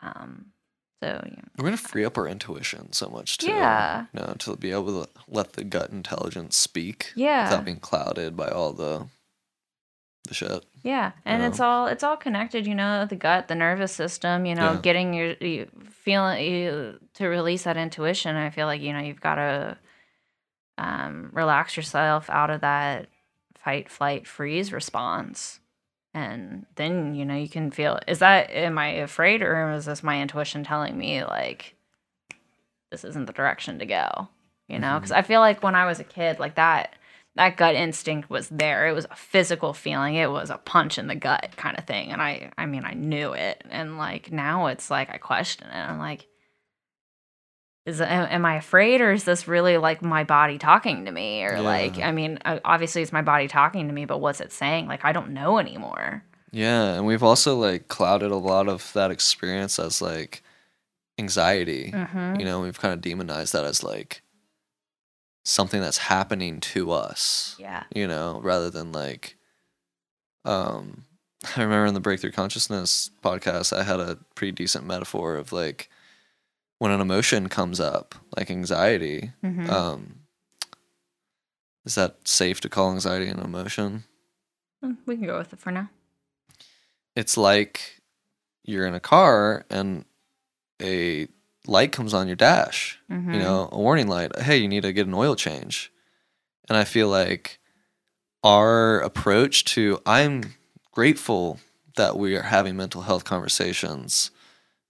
Um, so you know, We're gonna free up our intuition so much too. Yeah. You know, to be able to let the gut intelligence speak yeah, without being clouded by all the the shit. yeah, and Yeah. it's all it's all connected. You know, the gut, the nervous system. You know, Yeah. getting your you, feeling you, to release that intuition. I feel like you know you've got to um, relax yourself out of that fight, flight, freeze response. And then you know you can feel is that am I afraid or is this my intuition telling me like this isn't the direction to go? You know, because I feel like when I was a kid, like that that gut instinct was there. It was a physical feeling. It was a punch in the gut kind of thing. And I I mean I knew it. And like now it's like I question it. I'm like is it, am I afraid or is this really like my body talking to me or like I mean obviously it's my body talking to me but what's it saying? Like I don't know anymore. Yeah, and we've also like clouded a lot of that experience as like anxiety. Mhm. You know, we've kind of demonized that as like something that's happening to us. Yeah. You know, rather than like um I remember in the Breakthrough Consciousness podcast I had a pretty decent metaphor of like when an emotion comes up, like anxiety, Mhm. um is that safe to call anxiety an emotion? Mm, we can go with it for now. it's like you're in a car and a light comes on your dash, Mhm. you know, a warning light. Hey, you need to get an oil change. And I feel like our approach to I'm grateful that we are having mental health conversations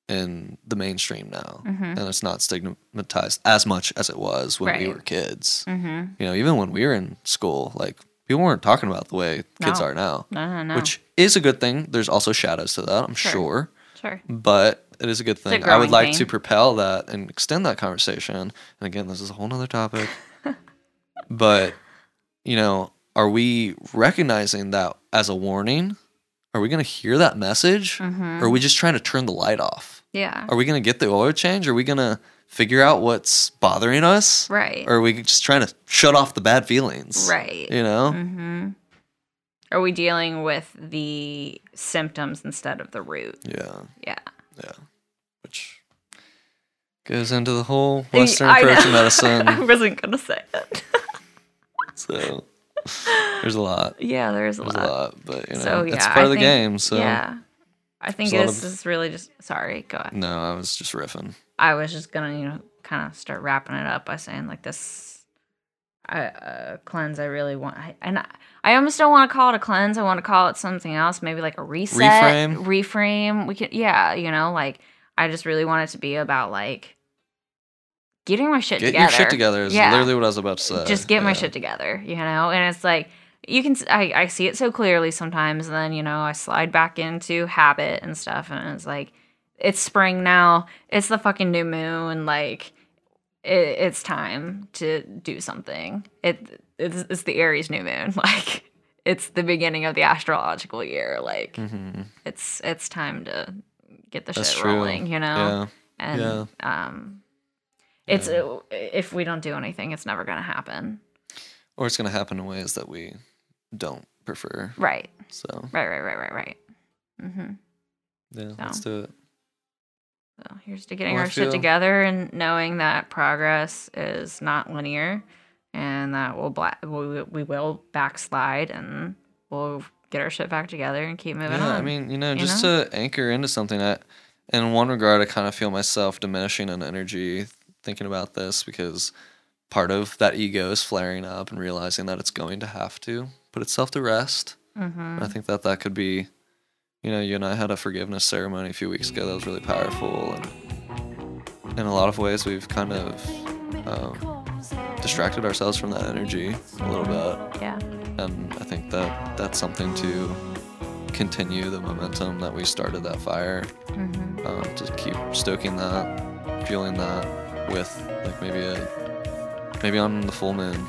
in the mainstream now. Mhm. And it's not stigmatized as much as it was when we were kids. Mhm. You know, even when we were in school, like people weren't talking about the way kids are now, No, no, no. which is a good thing. There's also shadows to that, I'm Sure. sure, sure. but it is a good thing. I would like pain. to propel that and extend that conversation. And again, this is a whole nother topic. but you know, are we recognizing that as a warning? Are we going to hear that message? Mm-hmm. Or are we just trying to turn the light off? Yeah. Are we going to get the oil change? Are we going to figure out what's bothering us? Right. Or are we just trying to shut off the bad feelings? right. You know? Mm-hmm. Are we dealing with the symptoms instead of the root? Yeah. Yeah. Yeah. Which goes into the whole Western I approach to medicine. I wasn't gonna say it. so there's a lot. yeah, there's a There's lot. a lot. But, you know, So, it's part I of the think- game. So, Yeah. I think There's a lot this of- is really just sorry, go ahead. no, I was just riffing. I was just gonna, you know, kind of start wrapping it up by saying like this I, uh, cleanse. I really want, I, and I, I almost don't want to call it a cleanse. I want to call it something else, maybe like a reset, Reframe? reframe. We could, yeah, you know, like I just really want it to be about like getting my shit Get together. Get your shit together is Yeah. literally what I was about to say. just get my shit together, you know? And it's like, you can, I, I see it so clearly sometimes, and then, you know, I slide back into habit and stuff, and it's like, it's spring now, it's the fucking new moon, like, it, it's time to do something. It, it's, it's the Aries new moon, like, it's the beginning of the astrological year, like, Mhm. it's, it's time to get the That's shit true. rolling, you know? Yeah. And, um, it's, if we don't do anything, it's never gonna happen. Or it's going to happen in ways that we don't prefer. Right. So, Right, right, right, right, right. Mm-hmm. yeah, let's do it. So here's to getting Well, our shit together and knowing that progress is not linear, and that we'll bla- we, we will backslide and we'll get our shit back together and keep moving Yeah, on. I mean, you know, you just to anchor into something that, in one regard, I kind of feel myself diminishing in energy thinking about this because part of that ego is flaring up and realizing that it's going to have to put itself to rest. mm-hmm. I think that that could be, you know, you and I had a forgiveness ceremony a few weeks ago that was really powerful, and in a lot of ways, we've kind of um, distracted ourselves from that energy a little bit yeah, and I think that that's something to continue the momentum that we started that fire. mm-hmm. Um, to keep stoking that, fueling that with like maybe a maybe on the full moon,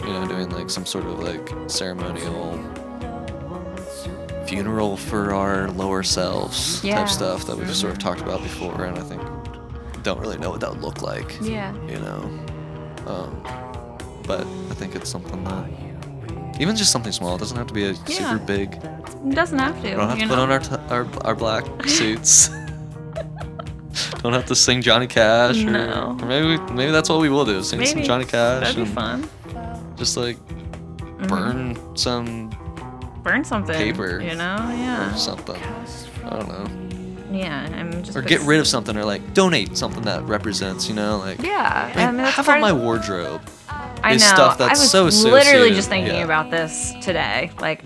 you know, doing like some sort of like ceremonial funeral for our lower selves Yeah. type stuff that we've sort of talked about before, and I think don't really know what that would look like yeah, you know. Um, but I think it's something that even just something small it doesn't have to be a Yeah. super big. it doesn't have to. We don't have to put on our, t- our our black suits. don't have to sing Johnny Cash, or, No. or maybe we, maybe that's what we will do: sing some Johnny Cash That'd be fun. just like Mhm. burn some Burn something. paper You know? Yeah. something. I don't know, Yeah. I'm just or get rid of something, or like donate something that represents, you know, like. Yeah. I mean, I mean, that's half part of of my wardrobe I know. is stuff that's I was so literally just thinking yeah. about this today. Like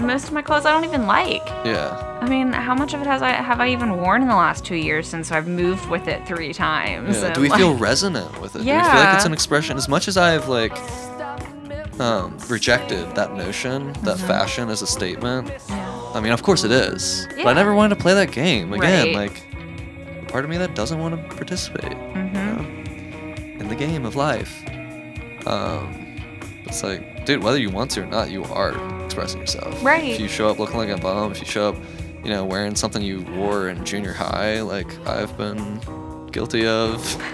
most of my clothes I don't even like. Yeah. I mean, how much of it has I have I even worn in the last two years since I've moved with it three times? Yeah. Do we like- feel resonant with it? Yeah. Do we feel like it's an expression? As much as I've like um, rejected that notion that Mm-hmm. fashion is a statement. Yeah. I mean, of course it is, but I never wanted to play that game again. Right. Like, part of me that doesn't want to participate Mhm. you know, in the game of life. Um, it's like, dude, whether you want to or not, you are expressing yourself. Right. If you show up looking like a bum, if you show up, you know, wearing something you wore in junior high, like I've been guilty of.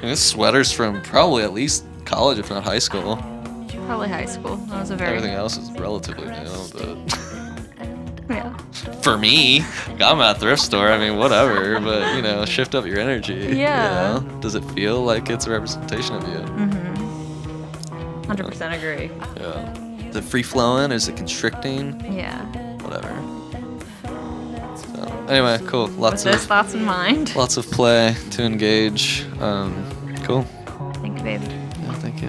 And this sweater's from probably at least college, if not high school. Probably high school. That was a very Everything else is relatively new, but yeah. for me, I'm at a thrift store. I mean, whatever, but you know, shift up your energy. you Yeah. know? Does it feel like it's a representation of you? Mm-hmm. Hundred percent agree. Yeah. Is it free flowing? Is it constricting? Yeah. Whatever. So, anyway, cool. With Lots those of thoughts in mind. lots of play to engage. Um, cool. Thank you, babe. Yeah, thank you.